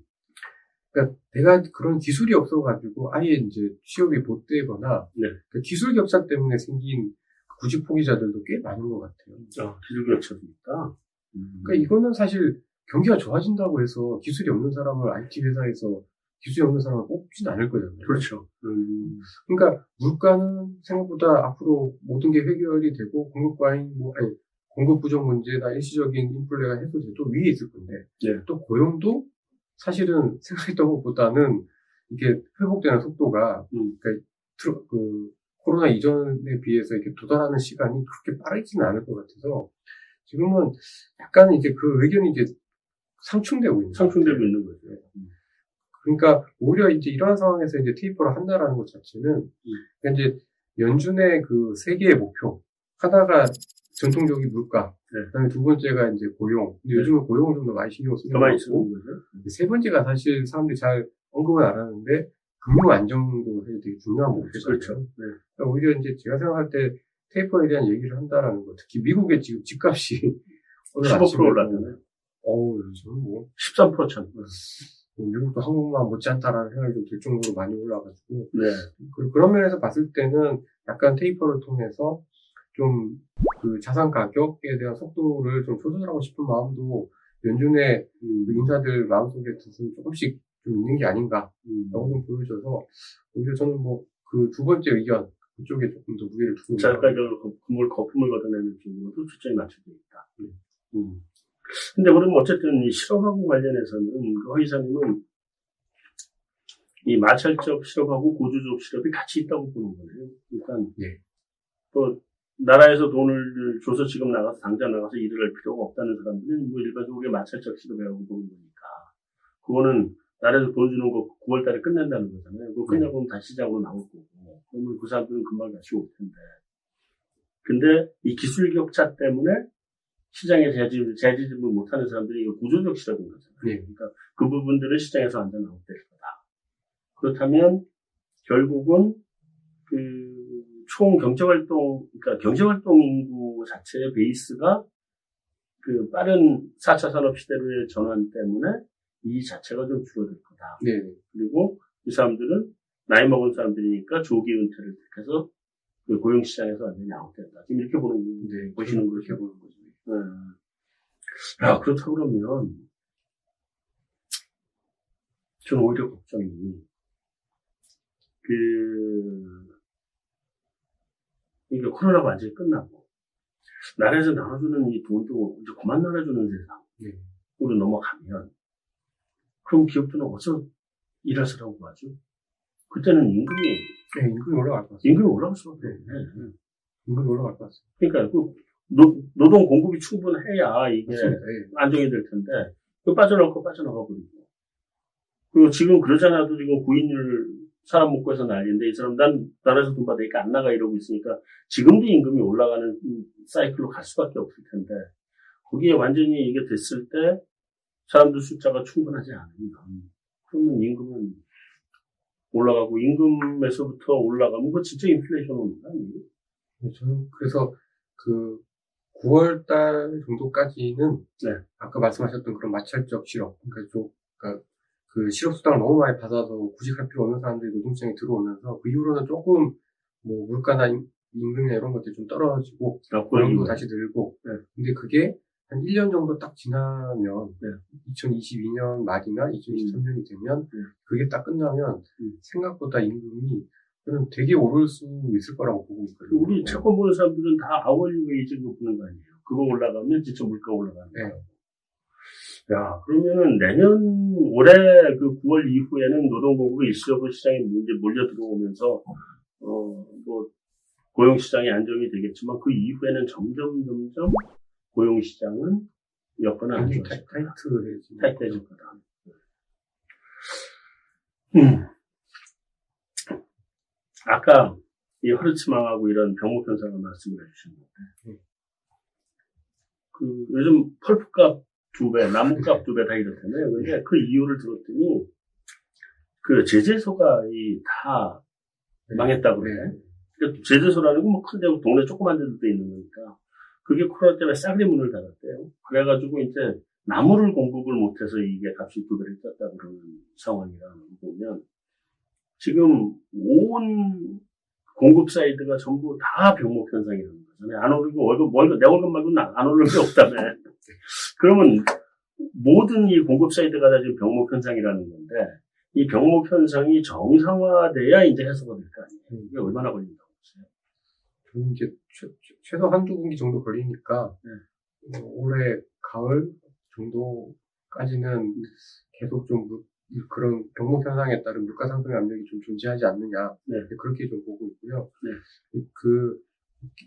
그러니까 내가 그런 기술이 없어가지고 아예 이제 취업이 못 되거나 네. 그 기술 격차 때문에 생긴 구직 포기자들도 꽤 많은 것 같아요. 아, 기술 있다. 음. 그러니까 이거는 사실 경기가 좋아진다고 해서 기술이 없는 사람을 IT 회사에서 기술이 없는 사람을 뽑진 않을 거잖아요. 그렇죠. 음. 그러니까 물가는 생각보다 앞으로 모든 게 해결이 되고 공급 과잉 뭐 아니 공급 부족 문제나 일시적인 인플레가 해소돼도 위에 있을 건데 네. 또 고용도 사실은 생각했던 것보다는 이게 회복되는 속도가 음. 그러니까 그 코로나 이전에 비해서 이렇게 도달하는 시간이 그렇게 빠르지는 않을 것 같아서 지금은 약간 이제 그 의견이 이제 상충되고 있는 것 상충되고. 있는 거죠. 그러니까 오히려 이제 이러한 상황에서 이제 테이퍼를 한다라는 것 자체는 그러니까 이제 연준의 그 세 개의 목표 하나가 전통적인 물가, 네. 그다음에 두 번째가 이제 고용. 근데 네. 요즘은 고용을 좀 더 많이 신경 쓰는 거죠. 세 번째가 사실 사람들이 잘 언급을 안 하는데 금융 안정도 사실 되게 중요한 목표잖아요. 그렇죠. 네. 그러니까 오히려 이제 제가 생각할 때 테이퍼에 대한 얘기를 한다라는 거, 특히 미국의 지금 집값이 오늘 15% 아침에 올랐잖아요. 어우, 저는 뭐 13% 천. 뭐 미국도 한국만 못지않다라는 생각이 좀 들 정도로 많이 올라가지고 네. 그- 그런 면에서 봤을 때는 약간 테이퍼를 통해서 좀 그 자산 가격에 대한 속도를 좀 조절하고 싶은 마음도 연준의 음. 그 인사들 마음속에 드는 조금씩 좀 있는 게 아닌가 라고 음. 좀 보여져서 오히려 저는 뭐 그 두 번째 의견 그쪽에 조금 더 무게를 두고 자가격을 금을 거품을 걷어내는 쪽으로도 초점이 맞춰져 있다. 음. 근데 그러면 어쨌든 이 실업하고 관련해서는 그 허이사님은 이 마찰적 실업하고 고주적 실업이 같이 있다고 보는 거네요. 그러니까 예. 또 나라에서 돈을 줘서 지금 나가서 당장 나가서 일을 할 필요가 없다는 사람들은 뭐 일반적으로 마찰적 실업이라고 보는 거니까 그거는 나라에서 돈 주는 거 9월 달에 끝낸다는 거잖아요. 그거 끝나고 면 다시 시작으로 나올 거고 그러면 그 사람들은 금방 다시 올 텐데 근데 이 기술 격차 때문에 시장에 재지, 재지집을 못하는 사람들이 구조적 실업인 거잖아요. 예. 그러니까 그 부분들을 시장에서 완전 아웃될 거다. 그렇다면 결국은 그 총 경제활동, 그러니까 경제활동 인구 자체의 베이스가 그 빠른 4차 산업시대로의 전환 때문에 이 자체가 좀 줄어들 거다. 네. 그리고 이 사람들은 나이 먹은 사람들이니까 조기 은퇴를 택해서 그 고용시장에서 완전히 아웃된다. 지금 이렇게 보는, 네. 보시는 그렇게 거죠. 보는 거죠. 네. 야, 그렇다 그러면, 저는 오히려 걱정이, 그, 이게 코로나가 완전히 끝나고, 나라에서 나눠주는 이 돈도 이제 그만 나눠주는 세상으로 네. 넘어가면, 그럼 기업들은 어디서 일하시라고 하죠? 그때는 임금이, 네, 임금이 올라갈 것 같습니다. 임금이 올라갈 수밖에 없네. 임금이 올라갈 것 같습니다. 그러니까 그 노, 노동 공급이 충분해야 이게. 예. 안정이 될 텐데 그 빠져나올 거 빠져나가 버리고 그리고 지금 그러잖아도 지금 구인율 사람 먹고 해서 난리인데 이 사람 난 나라에서 돈 받으니까 안 나가 이러고 있으니까 지금도 임금이 올라가는 사이클로 갈 수밖에 없을 텐데 거기에 완전히 이게 됐을 때 사람들 숫자가 충분하지 않으면 그러면 임금은 올라가고 임금에서부터 올라가면 그거 진짜 인플레이션 오는 거 아니에요? 네, 저는 그래서 그 9월 달 정도까지는 네. 아까 말씀하셨던 그런 마찰적 실업, 그러니까 좀 그러니까 그 실업 수당을 너무 많이 받아서 구직할 필요 없는 사람들이 노동시장에 들어오면서 그 이후로는 조금 뭐 물가나 임- 임금이나 이런 것들이 좀 떨어지고 아, 고용도 다시 늘고 네. 근데 그게 한 1년 정도 딱 지나면 네. 2022년 말이나 2023년이 되면 네. 그게 딱 끝나면 음. 생각보다 임금이 저는 되게 오를 수 있을 거라고 보고 있거든요. 우리 채권 보는 사람들은 다 웨이즈 그거 보는 거 아니에요. 그거 올라가면 진짜 물가 올라가는 네. 거예요. 야, 그러면은 내년 올해 그 9월 이후에는 노동 공급이 일시적으로 시장에 이제 몰려 들어오면서 어 뭐 고용 시장이 안정이 되겠지만 그 이후에는 점점 점점 고용 시장은 여건은 안 굉장히 좋아질 타이- 거다. 타이트해지는 타이트해질 거다. 음. 아까 이 허르츠망하고 이런 병목 현상을 말씀을 해주셨는데, 네. 그 요즘 펄프값 두 배, 나무값 두 배 다 이렇잖아요. 근데 그 이유를 들었더니 그 제재소가 이 다 망했다고 그래. 네. 그러니까 제재소라는 건 뭐 큰 데고 동네 조그만 데도 있는 거니까 그게 코로나 때문에 싸그리 문을 닫았대요. 그래가지고 이제 나무를 공급을 못해서 이게 값이 두 배를 떴다 그러는 상황이라는 걸 보면 지금 온 공급 side가 전부 다 병목 현상이라는 거잖아요. 안 오르고 월급, 월급, 내 월급 말고는 안- 안 오르는 게 없다며. 그러면 모든 이 공급 사이드가 다 지금 병목 현상이라는 건데 이 병목 현상이 정상화돼야 이제 해소가 될 거 아니에요. 이게 얼마나 걸린다고 보세요? 저는 이제 최, 최소 한두 분기 정도 걸리니까 네. 어, 올해 가을 정도까지는 계속 좀 물- 그런 병목 현상에 따른 물가 상승의 압력이 좀 존재하지 않느냐 네. 그렇게 좀 보고 있고요. 네. 그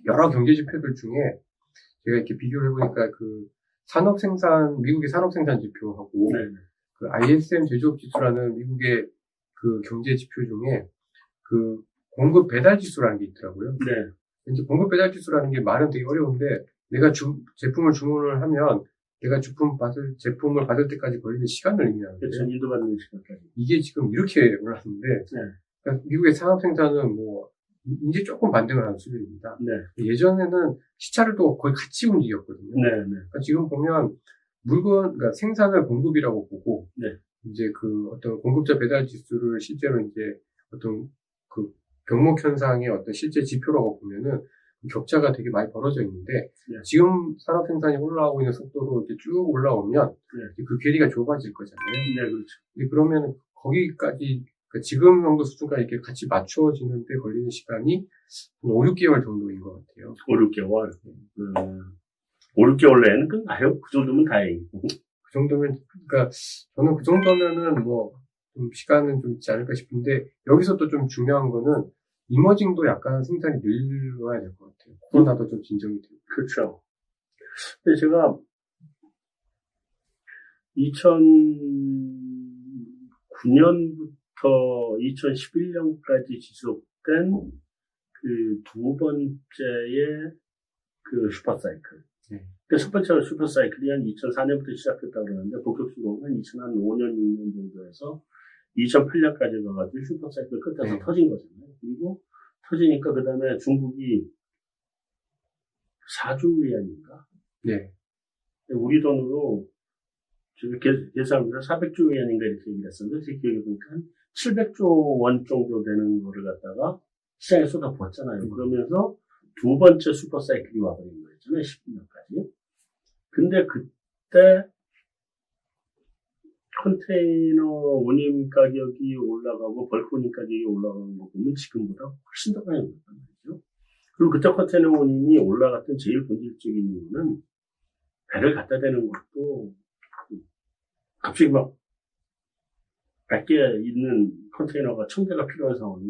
여러 경제 지표들 중에 제가 이렇게 비교를 해보니까 그 산업 생산 미국의 산업 생산 지표하고 네. 그 ISM 제조업 지수라는 미국의 그 경제 지표 중에 그 공급 배달 지수라는 게 있더라고요. 네. 이제 공급 배달 지수라는 게 말은 되게 어려운데 내가 주- 제품을 주문을 하면 내가 제품 받을 제품을 받을 때까지 걸리는 시간을 의미하는데 그렇죠. 인도 받는 시간까지. 이게 지금 이렇게 올랐는데 네. 그러니까 미국의 산업 생산은 뭐 이- 이제 조금 반등을 하는 수준입니다. 네. 예전에는 시차를 또 거의 같이 움직였거든요. 네. 네. 그러니까 지금 보면 물건, 그러니까 생산을 공급이라고 보고, 네. 이제 그 어떤 공급자 배달 지수를 실제로 이제 어떤 그 병목 현상의 어떤 실제 지표라고 보면은 격차가 되게 많이 벌어져 있는데, 네. 지금 산업 생산이 올라오고 있는 속도로 이렇게 쭉 올라오면, 네. 그 괴리가 좁아질 거잖아요. 네. 그렇죠. 근데 그러면 거기까지, 그러니까 지금 정도 수준까지 이렇게 같이 맞춰지는데 걸리는 시간이 한 5, 6개월 정도인 것 같아요. 5, 6개월. 음, 5, 6개월 내에는 끝나요? 그 정도면 다행이고. 그 정도면, 그러니까 저는 그 정도면은 뭐, 좀 시간은 좀 있지 않을까 싶은데, 여기서 또 좀 중요한 거는, 이머징도 약간 생산이 늘어야 될 것 같아요. 코로나도 좀 진정이 되고. 그렇죠. 근데 제가 2009년부터 2011년까지 지속된 그 두 번째의 그 슈퍼사이클. 네. 그첫 번째 슈퍼사이클이 한 2004년부터 시작됐다고 그러는데 본격적으로 한 2005년, 6년 정도에서 2008년까지 가가지고 슈퍼사이클 끝에서 네. 터진 거잖아요. 그리고 터지니까 그 다음에 중국이 4조 위안인가? 네. 우리 돈으로 계산합니다. 400조 원인가 이렇게 얘기를 했었는데, 제 기억에 보니까 한 700조 원 정도 되는 거를 갖다가 시장에 쏟아부었잖아요. 음. 그러면서 두 번째 슈퍼사이클이 와버린 거였잖아요. 10년까지. 근데 그때 컨테이너 운임 가격이 올라가고 벌크 운임 가격이 올라가는 거 보면 지금보다 훨씬 더 많이 올랐단 말이죠. 그리고 그때 컨테이너 운임이 올라갔던 제일 본질적인 이유는 배를 갖다 대는 것도 갑자기 막 100개 있는 컨테이너가 1000개가 필요한 상황이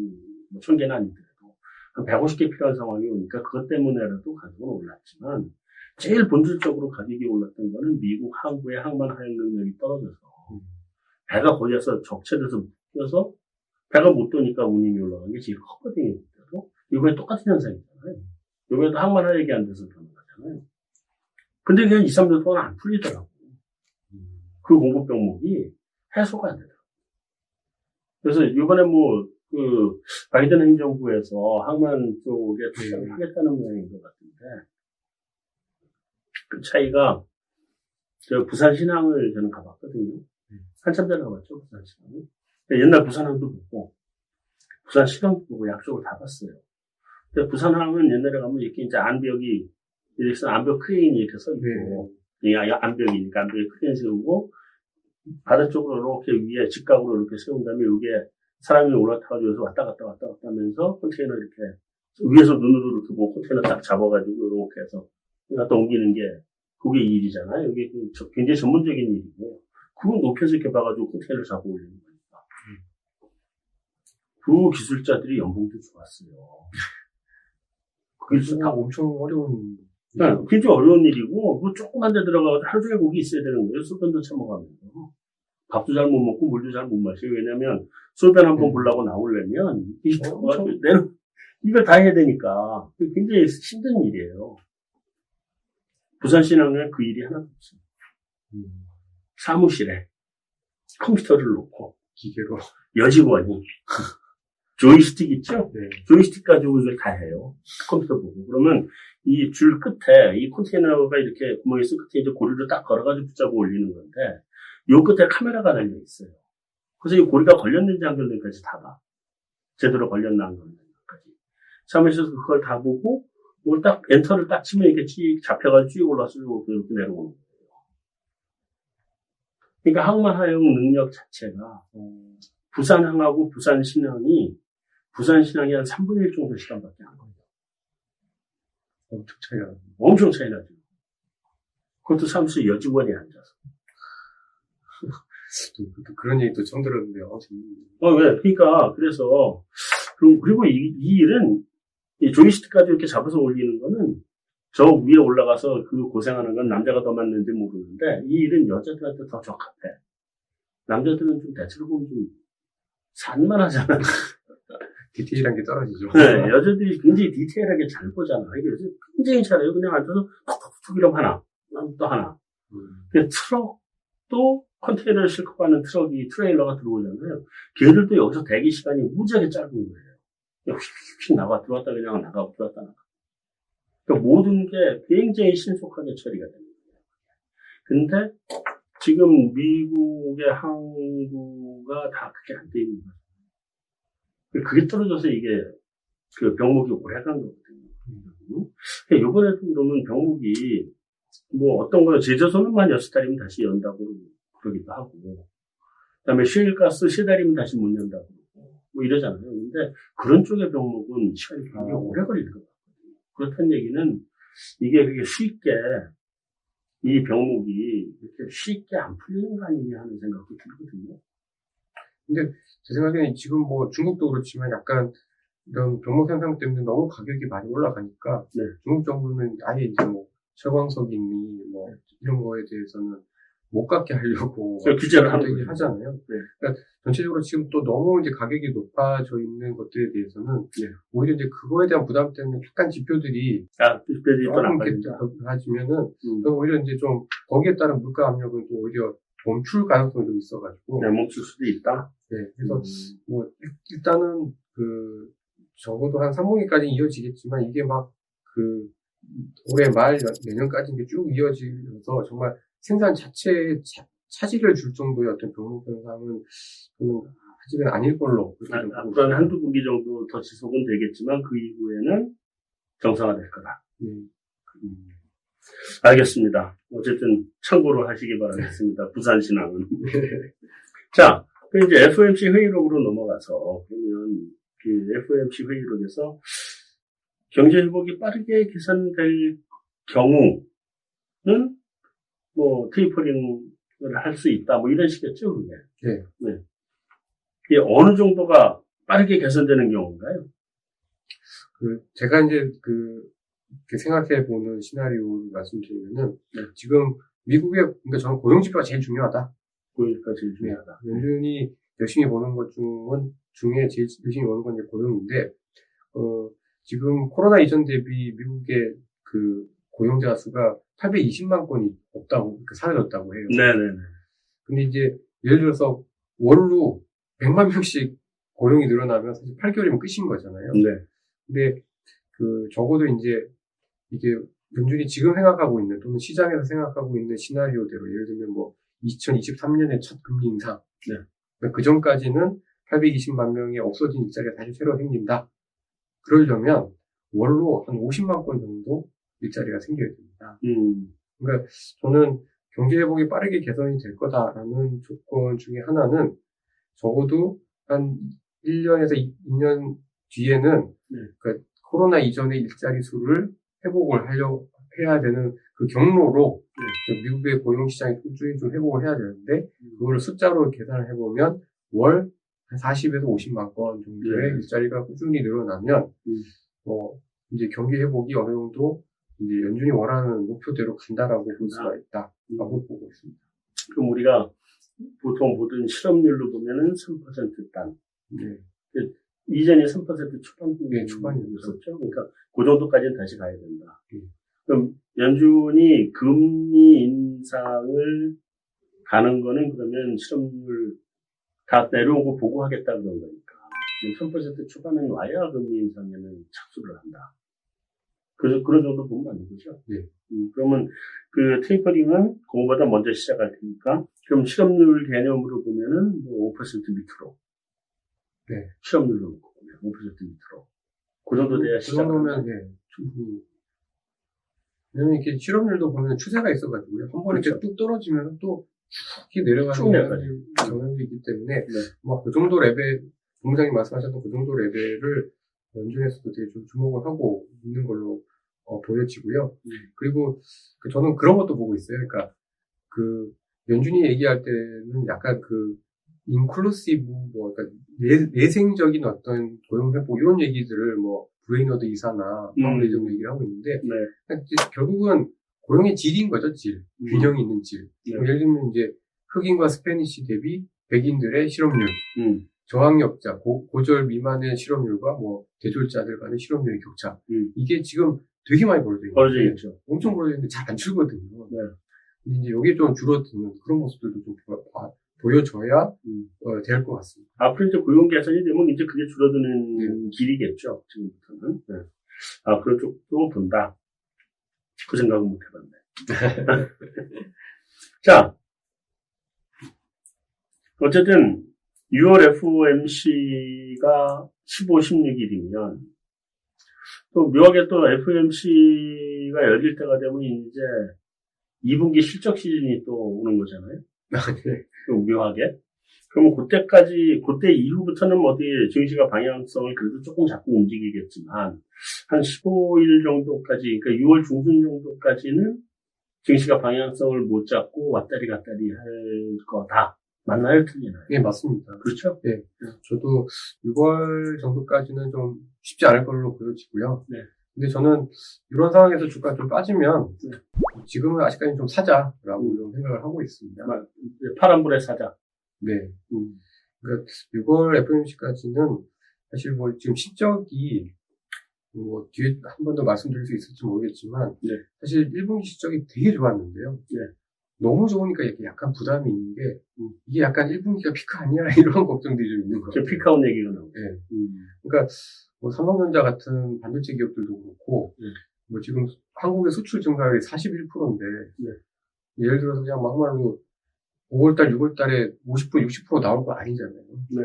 뭐 1000개는 아니더라도 한 150개 필요한 상황이 오니까 그것 때문에라도 가격은 올랐지만 제일 본질적으로 가격이 올랐던 거는 미국 항구의 항만 하역 능력이 떨어져서 배가 거기에서 적체돼서 묶여서 배가 못 도니까 운임이 올라간 게 제일 컸거든요. 그때도. 이번에 똑같은 현상이잖아요. 이번에도 항만 하역이 안 돼서 그런 거잖아요. 근데 그냥 2, 3년 동안 안 풀리더라고. 그 공급 병목이 해소가 안 되더라고. 그래서 이번에 뭐, 그, 바이든 행정부에서 항만 쪽에 투자를 네. 하겠다는 모양인 것 같은데, 그 차이가, 저 부산 신항을 저는 가봤거든요. 한참 전에 가봤죠, 부산 신항을. 옛날 부산항도 보고, 부산 신항도 보고 약속을 다 봤어요. 근데 부산항은 옛날에 가면 이렇게 이제 안벽이, 이렇게 안벽 크레인이 이렇게 서 있고, 네. 안벽이니까 안벽에 크레인 세우고, 바다 쪽으로 이렇게 위에 직각으로 이렇게 세운 다음에 이게 사람이 올라타가지고 여기서 왔다 갔다 왔다 갔다 하면서 컨테이너 이렇게 위에서 눈으로 이렇게 뭐 컨테이너 딱 잡아가지고 이렇게 해서 갖다 옮기는 게 그게 일이잖아요. 이게 그 굉장히 전문적인 일이고 그거 높여서 이렇게 봐가지고 컨테이너를 잡아 올리는 거니까. 그 기술자들이 연봉도 좋았어요. 그 기술 다 엄청 어려운 네, 굉장히 어려운 일이고, 그 조그만 데 들어가서 하루 종일 거기 있어야 되는 거예요. 술변도 처먹으면서. 밥도 잘 못 먹고 물도 잘 못 마셔요. 왜냐면 술변 한번 네. 보려고 나오려면 이 어, 내는 이걸 다 해야 되니까 굉장히 힘든 일이에요. 부산신항에 그 일이 하나도 없어요. 음. 사무실에 컴퓨터를 놓고 기계로 여직원이 조이스틱 있죠? 네. 조이스틱 가지고 이걸 다 해요. 컴퓨터 보고. 그러면 이 줄 끝에 이 컨테이너가 이렇게 구멍이 있어 끝에 이제 고리를 딱 걸어가지고 붙잡고 올리는 건데 요 끝에 카메라가 달려 있어요. 그래서 이 고리가 걸렸는지 안 걸렸는지까지 다 봐. 제대로 걸렸나 안 걸렸나까지. 사무실에서 그걸 다 보고 이걸 딱 엔터를 딱 치면 이렇게 쭉 잡혀가지고 쭉 올라서 이렇게 내려오는 거예요. 그러니까 항만하용 능력 자체가 부산항하고 부산신항이 부산신항이 한 3분의 1 정도 시간밖에 안 걸려요. 엄청 차이가 엄청 차이 나죠. 그것도 사무실 여직원이 앉아서. 그런 얘기 도 처음 들었는데요. 어, 왜? 그러니까, 그래서, 그리고 이, 이 일은, 이 조이스틱까지 이렇게 잡아서 올리는 거는, 저 위에 올라가서 그 고생하는 건 남자가 더 맞는지 모르는데, 이 일은 여자들한테 더 적합해. 남자들은 좀 대체로 보면 좀 산만 하잖아. 디테일한 게 떨어지죠. 네, 여자들이 굉장히 디테일하게 잘 보잖아. 이게 굉장히 잘해요. 그냥 앉아서 툭툭툭 이러면 하나, 또 하나. 음. 트럭도 컨테이너를 싣고 가는 트럭이, 트레일러가 들어오잖아요. 걔들도 여기서 대기 시간이 무지하게 짧은 거예요. 휙휙 나가, 들어왔다 그냥 나가고 들어왔다 나가. 그러니까 모든 게 굉장히 신속하게 처리가 거예요. 근데 지금 미국의 항구가 다 그게 안 돼 있는 거예요. 그게 떨어져서 이게 그 병목이 오래 간 거거든요. 그러니까 이번에도 그러면 병목이 뭐 어떤 거 제조소는만 여섯 달이면 다시 연다고 그러기도 하고, 그 다음에 쉐일가스 세 달이면 다시 못 연다고 그러고, 뭐 이러잖아요. 근데 그런 쪽의 병목은 시간이 굉장히 아. 오래 것 같거든요. 그렇다는 얘기는 이게 그게 쉽게 이 병목이 이렇게 쉽게 안 풀리는 거 아니냐 하는 생각도 들거든요. 근데 제 생각에는 지금 뭐 중국도 그렇지만 약간 이런 병목 현상 때문에 너무 가격이 많이 올라가니까 네. 중국 정부는 아예 이제 뭐 철광석이니 뭐 이런 거에 대해서는 못 갖게 하려고 규제를 하는 하잖아요. 네. 그러니까 전체적으로 지금 또 너무 이제 가격이 높아져 있는 것들에 대해서는 네. 오히려 이제 그거에 대한 부담 때문에 약간 지표들이 아, 지표들이 낮아지면은 음. 오히려 이제 좀 거기에 따른 물가 압력은 또 오히려 멈출 가능성이 좀 있어가지고 네, 멈출 수도 있다. 네, 그래서 음. 뭐 일단은 그 적어도 한 3분기까지 이어지겠지만 이게 막 그 올해 말 내년까지 이게 쭉 이어지면서 정말 생산 자체에 차, 차질을 줄 정도의 어떤 병목 현상은 저는 아직은 아닐 걸로 아, 앞으로는 한두 분기 정도 더 지속은 되겠지만 그 이후에는 정상화될 거다. 음. 음. 알겠습니다. 어쨌든 참고로 하시기 바라겠습니다. 부산 신앙은. 자, 그 이제 FOMC 회의록으로 넘어가서 그러면 그 FOMC 회의록에서 경제 회복이 빠르게 개선될 경우는 뭐 테이퍼링을 할 수 있다 뭐 이런 식이었죠 그게. 네. 네. 이게 어느 정도가 빠르게 개선되는 경우인가요? 그 제가 이제 그 생각해 보는 시나리오를 말씀드리면은 네. 지금 미국의 그러니까 저는 고용 지표가 제일 중요하다. 고용 지표가 제일 중요하다. 연준이 열심히 보는 것 중은 중에 제일 열심히 보는 건 이제 고용인데 어 지금 코로나 이전 대비 미국의 그 고용자 수가 820만 건이 없다고 사라졌다고 해요. 네네네. 근데 이제 예를 들어서 월로 100만 명씩 고용이 늘어나면 사실 8개월이면 끝인 거잖아요. 네. 근데 그 적어도 이제 이게 연준이 지금 생각하고 있는 또는 시장에서 생각하고 있는 시나리오대로 예를 들면 뭐 2023년에 첫 금리 인상 네. 그러니까 그 전까지는 820만 명이 없어진 일자리가 다시 새로 생긴다. 그러려면 월로 한 50만 건 정도 일자리가 생겨야 됩니다. 음. 그러니까 저는 경제 회복이 빠르게 개선이 될 거다라는 조건 중에 하나는 적어도 한 1년에서 2년 뒤에는 네. 그러니까 코로나 이전의 일자리 수를 회복을 하려 해야 되는 그 경로로 네. 미국의 고용 시장이 꾸준히 좀 회복을 해야 되는데 음. 그거를 숫자로 계산을 해보면 월 한 40에서 50만 건 정도의 네. 일자리가 꾸준히 늘어나면 음. 뭐 이제 경기 회복이 어느 정도 이제 연준이 원하는 목표대로 간다라고 볼 수가 있다라고 음. 보고 있습니다. 그럼 우리가 보통 보던 실업률로 보면은 3%단. 네. 그 이전에 3% 초반 네, 초반이었었죠. 그러니까 그 정도까지는 다시 가야 된다. 네. 그럼 연준이 금리 인상을 가는 거는 그러면 실업률 다 내려온 거 보고 하겠다 그런 거니까. 3% 초반에 와야 금리 인상에는 착수를 한다. 그래서 그런 정도 보면 맞는 거죠. 네. 음, 그러면 그 테이퍼링은 그거보다 먼저 시작할 테니까 그럼 실업률 개념으로 보면은 뭐 5% 밑으로 네. 실업률로 놓고 보면 5% 밑으로. 그 정도 돼야 시작. 그 정도면, 네, 충분히. 왜냐면 이렇게 실업률도 보면 추세가 있어가지고요. 한 번에 그렇죠. 뚝 떨어지면 또쭉 내려가는 경향이 있기 때문에, 네. 뭐그 정도 레벨, 동장님 말씀하셨던 그 정도 레벨을 연준에서도 되게 좀 주목을 하고 있는 걸로 어, 보여지고요. 음. 그리고 그 저는 그런 것도 보고 있어요. 그러니까 그 연준이 얘기할 때는 약간 그 inclusive 뭐 그러니까 내, 생적인 어떤 고용 회복 이런 얘기들을 뭐 브레이너드 이사나 파월 의장 음. 얘기를 하고 있는데 네. 그러니까 결국은 고용의 질인 거죠 질 음. 균형이 있는 질 네. 예를 들면 이제 흑인과 Spanish 대비 백인들의 실업률 음. 저학력자 고, 고졸 미만의 실업률과 뭐 대졸자들 간의 실업률의 격차 음. 이게 지금 되게 많이 벌어져 있는 벌어져 있죠 엄청 벌어져 있는데 잘안 줄거든요. 네. 근데 이제 여기 좀 줄어드는 그런 모습들도 좀 봐, 보여줘야 음. 어, 될 것 같습니다. 앞으로 이제 고용 개선이 되면 이제 그게 줄어드는 네. 길이겠죠. 지금부터는. 네. 아 그런 쪽도 본다. 그 생각은 못 해봤네. 자, 어쨌든 6월 FOMC가 15, 16일이면 또 묘하게 또 FOMC가 열릴 때가 되면 이제 2분기 실적 시즌이 또 오는 거잖아요. 네. 묘하게. 그러면 그때까지, 그때 이후부터는 어디 증시가 방향성을 그래도 조금 자꾸 움직이겠지만, 한 15일 정도까지, 그러니까 6월 중순 정도까지는 증시가 방향성을 못 잡고 왔다리 갔다리 할 거다. 맞나요? 틀리나요? 네, 맞습니다. 그렇죠? 네. 저도 6월 정도까지는 좀 쉽지 않을 걸로 보여지고요. 네. 근데 저는 이런 상황에서 주가 좀 빠지면 네. 지금은 아직까지 좀 사자라고 음. 생각을 하고 있습니다. 파란불에 사자. 네. 음. 그러니까 6월 FOMC까지는 사실 뭐 지금 실적이 뭐 뒤에 한 번 더 말씀드릴 수 있을지 모르겠지만 네. 사실 1분기 실적이 되게 좋았는데요. 네. 너무 좋으니까 약간 부담이 있는 게 음. 이게 약간 1분기가 피크 아니야 이런 걱정들이 좀 있는 거죠. 피크아웃 얘기가 나오죠. 네. 음. 그러니까 뭐 삼성전자 같은 반도체 기업들도 그렇고 음. 뭐 지금 한국의 수출 증가율이 41%인데 네. 예를 들어서 그냥 막말로 5월달, 6월달에 50% 60% 나올 거 아니잖아요. 네.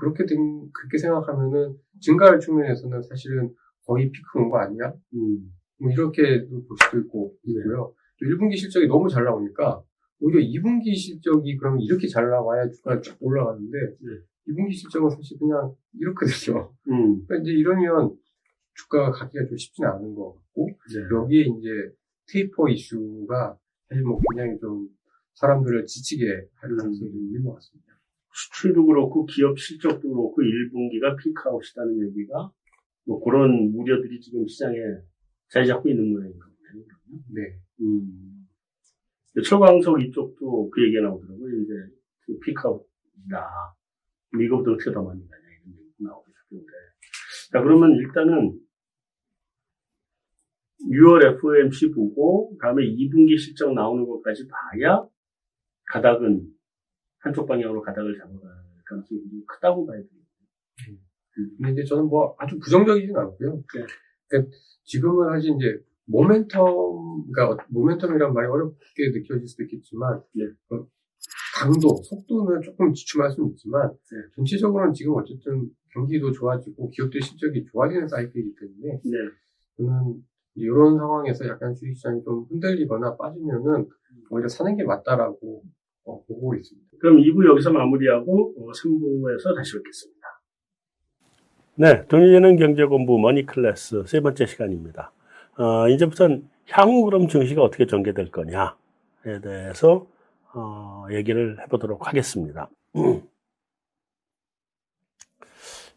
그렇게 된 그렇게 생각하면은 증가율 측면에서는 사실은 거의 피크 온 거 아니야? 음. 뭐 이렇게 볼 수도 있고 있고요. 또 1분기 실적이 너무 잘 나오니까 오히려 2분기 실적이 그러면 이렇게 잘 나와야 주가가 쫙 올라가는데 네. 2분기 실적은 사실 그냥 이렇거든요. 음. 그러니까 이제 이러면 주가가 가기가 좀 쉽지는 않은 것 같고 네. 여기에 이제 테이퍼 이슈가 사실 뭐 굉장히 좀 사람들을 지치게 할 가능성이 좀 있는 것 같습니다. 수출도 그렇고 기업 실적도 그렇고 1분기가 피크아웃이라는 얘기가 뭐 그런 우려들이 지금 시장에 자리 잡고 있는 모양인가 보네요. 그러면. 네. 음. 철광석 이쪽도 그 얘기가 나오더라고요. 이제 그 피크아웃이다. 이거보다 어떻게 더 많이 가냐 이런 얘기가 나오고 싶은데. 자 그러면 일단은 6월 FOMC 보고 다음에 2분기 실적 나오는 것까지 봐야 가닥은 한쪽 방향으로 가닥을 잡아갈 가능성이 크다고 봐야 돼요. 근데 이제 저는 뭐 아주 부정적이진 않고요. 네. 그러니까 지금은 사실 이제 모멘텀, 그러니까 모멘텀이란 말이 어렵게 느껴질 수도 있겠지만, 네. 어, 강도, 속도는 조금 주춤할 수는 있지만, 네. 전체적으로는 지금 어쨌든 경기도 좋아지고 기업들 실적이 좋아지는 사이클이기 때문에, 네. 저는 이런 상황에서 약간 주식시장이 좀 흔들리거나 빠지면은 오히려 사는 게 맞다라고 어, 보고 있습니다. 그럼 2부 여기서 마무리하고 3부에서 다시 뵙겠습니다. 네, 돈이 되는 경제공부 머니클래스 세 번째 시간입니다. 어, 이제부터는 향후 그럼 증시가 어떻게 전개될 거냐에 대해서 어, 얘기를 해보도록 하겠습니다.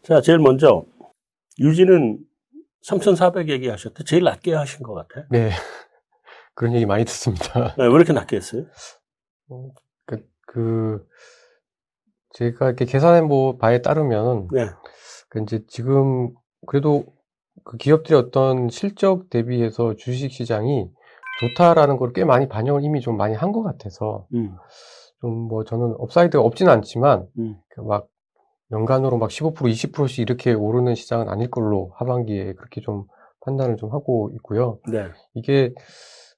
자, 제일 먼저 유지는 3,400 얘기하셨대. 제일 낮게 하신 것 같아. 네. 그런 얘기 많이 듣습니다. 네, 왜 이렇게 낮게 했어요? 그, 그, 제가 이렇게 계산해 뭐 바에 따르면, 네, 그 이제 지금 그래도 그 기업들의 어떤 실적 대비해서 주식 시장이 좋다라는 걸 꽤 많이 반영을 이미 좀 많이 한 것 같아서, 음, 좀뭐 저는 upside가 없지는 않지만, 음, 그막 연간으로 막 15%, 20%씩 이렇게 오르는 시장은 아닐 걸로 하반기에 그렇게 좀 판단을 좀 하고 있고요. 네, 이게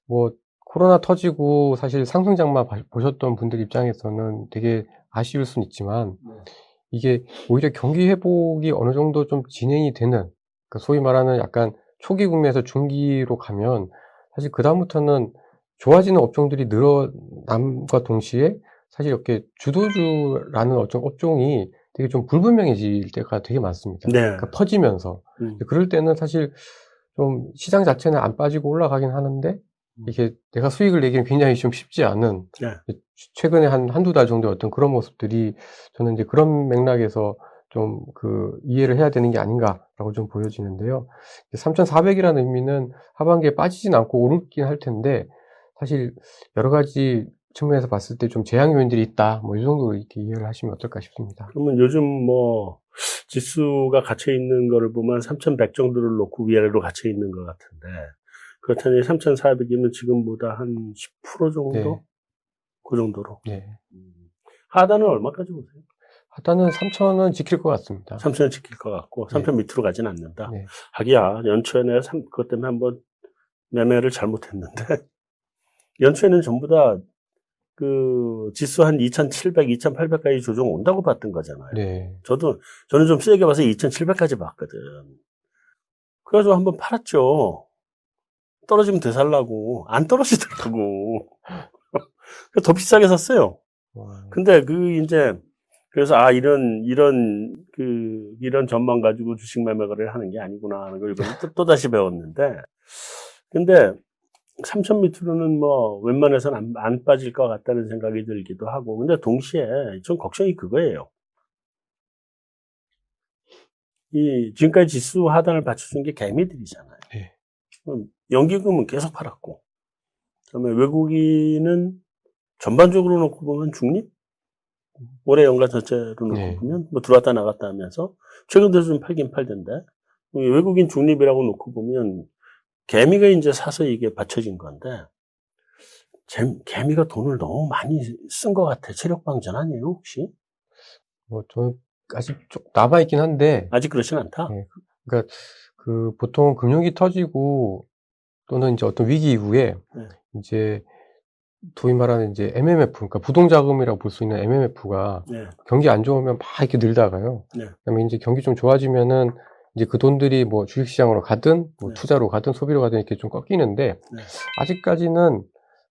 뭐 코로나 터지고 사실 상승장만 봐- 보셨던 분들 입장에서는 되게 아쉬울 수는 있지만 네. 이게 오히려 경기 회복이 어느 정도 좀 진행이 되는 그러니까 소위 말하는 약간 초기 국면에서 중기로 가면 사실 그다음부터는 좋아지는 업종들이 늘어남과 동시에 사실 이렇게 주도주라는 어떤 업종이 되게 좀 불분명해질 때가 되게 많습니다. 네. 그러니까 퍼지면서 음. 그럴 때는 사실 좀 시장 자체는 안 빠지고 올라가긴 하는데 이게 내가 수익을 내기는 굉장히 좀 쉽지 않은 네. 최근에 한 한두 달 정도의 어떤 그런 모습들이 저는 이제 그런 맥락에서 좀 그 이해를 해야 되는 게 아닌가라고 좀 보여지는데요. 3,400이라는 의미는 하반기에 빠지진 않고 오르긴 할 텐데 사실 여러 가지 측면에서 봤을 때좀 재앙 요인들이 있다. 뭐 이 정도로 이렇게 이해를 하시면 어떨까 싶습니다. 그러면 요즘 뭐 지수가 갇혀 있는 거를 보면 3,100 정도를 놓고 위아래로 갇혀 있는 것 같은데 그렇다니 3,400이면 지금보다 한 10% 정도? 네. 그 정도로. 네. 하단은 얼마까지 보세요? 하단은 3,000은 지킬 것 같습니다. 3,000은 지킬 것 같고 3,000 밑으로 가진 않는다. 네. 하기야 연초에 내가 삼- 그것 때문에 한번 매매를 잘못했는데 연초에는 전부 다 그 지수 한 2,700, 2,800까지 조정 온다고 봤던 거잖아요. 네. 저도, 저는 좀 세게 봐서 2,700까지 봤거든. 그래가지고 한번 팔았죠. 떨어지면 되살라고. 안 떨어지더라고. 그래서 더 비싸게 샀어요. 와, 근데 그, 이제, 그래서, 아, 이런, 이런, 그, 이런 전망 가지고 주식 매매 거래를 하는 게 아니구나 하는 걸 이번에 또, 또 다시 배웠는데, 근데, 3천 밑으로는 뭐, 웬만해서는 안, 안 빠질 것 같다는 생각이 들기도 하고, 근데 동시에, 좀 걱정이 그거예요. 이, 지금까지 지수 하단을 받쳐준 게 개미들이잖아요. 네. 연기금은 계속 팔았고, 그 다음에 외국인은 전반적으로 놓고 보면 중립? 올해 연간 전체로 놓고 네. 보면 뭐 들어왔다 나갔다 하면서 최근 들어 좀 팔긴 팔던데 이 외국인 중립이라고 놓고 보면 개미가 이제 사서 이게 받쳐진 건데 재- 개미가 돈을 너무 많이 쓴 것 같아 체력 방전 아니에요 혹시 뭐 저는 아직 좀 남아 있긴 한데, 아직 그렇진 않다 네. 그러니까 그 보통 금융이 터지고 또는 이제 어떤 위기 이후에 네. 이제 소위 말하는 이제 MMF, 그러니까 부동자금이라고 볼 수 있는 MMF가 네. 경기 안 좋으면 막 이렇게 늘다가요. 네. 그다음에 이제 경기 좀 좋아지면은 이제 그 돈들이 뭐 주식시장으로 가든 뭐 네. 투자로 가든 소비로 가든 이렇게 좀 꺾이는데 네. 아직까지는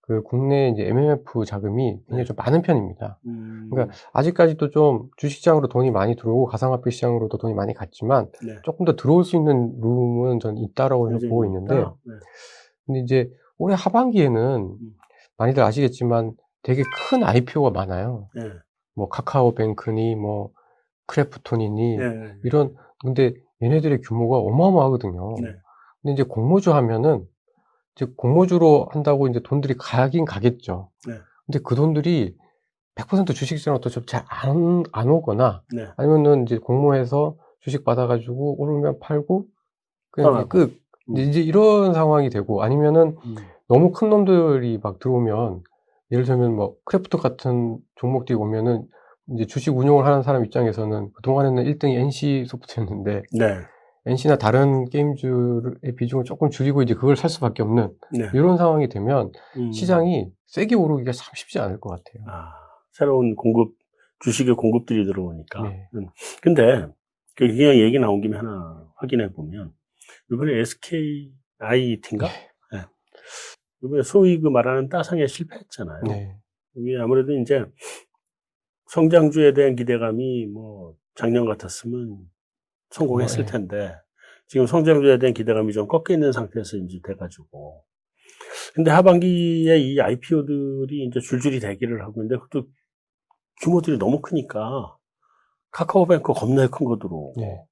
그 국내 이제 MMF 자금이 굉장히 네. 좀 많은 편입니다. 음, 그러니까 아직까지도 좀 주식시장으로 돈이 많이 들어오고 가상화폐 시장으로도 돈이 많이 갔지만 네. 조금 더 들어올 수 있는 룸은 저는 있다라고 보고 있는데. 근데 이제 올해 하반기에는 음. 많이들 아시겠지만 되게 큰 IPO가 많아요. 네. 뭐 카카오뱅크니 뭐 크래프톤이니 네. 이런 근데 얘네들의 규모가 어마어마하거든요. 네. 근데 이제 공모주 하면은 이제 공모주로 한다고 이제 돈들이 가긴 가겠죠. 네. 근데 그 돈들이 100% 주식시장으로 잘안 안 오거나 네. 아니면은 이제 공모해서 주식 받아가지고 오르면 팔고 그냥. 끝. 음. 이제 이제 이런 상황이 되고 아니면은 음. 너무 큰 놈들이 막 들어오면 예를 들면 뭐 크래프톤 같은 종목들이 오면은 이제 주식 운용을 하는 사람 입장에서는 그동안에는 1등이 NC 소프트였는데 네. NC나 다른 게임주의 비중을 조금 줄이고 이제 그걸 살 수밖에 없는 네. 이런 상황이 되면 음. 시장이 세게 오르기가 참 쉽지 않을 것 같아요. 아, 새로운 공급, 주식의 공급들이 들어오니까. 네. 음. 근데, 그 그냥 얘기 나온 김에 하나 확인해 보면, 이번에 SKIT인가? 네. 이번에 소위 그 말하는 따상에 실패했잖아요. 네. 이게 아무래도 이제 성장주에 대한 기대감이 뭐 작년 같았으면 성공했을 어, 예. 텐데 지금 성장주에 대한 기대감이 좀 꺾여 있는 상태에서 이제 돼가지고 근데 하반기에 이 IPO들이 이제 줄줄이 대기를 하고 있는데 그것도 규모들이 너무 크니까 카카오뱅크 겁나 큰 거 들어오고 네.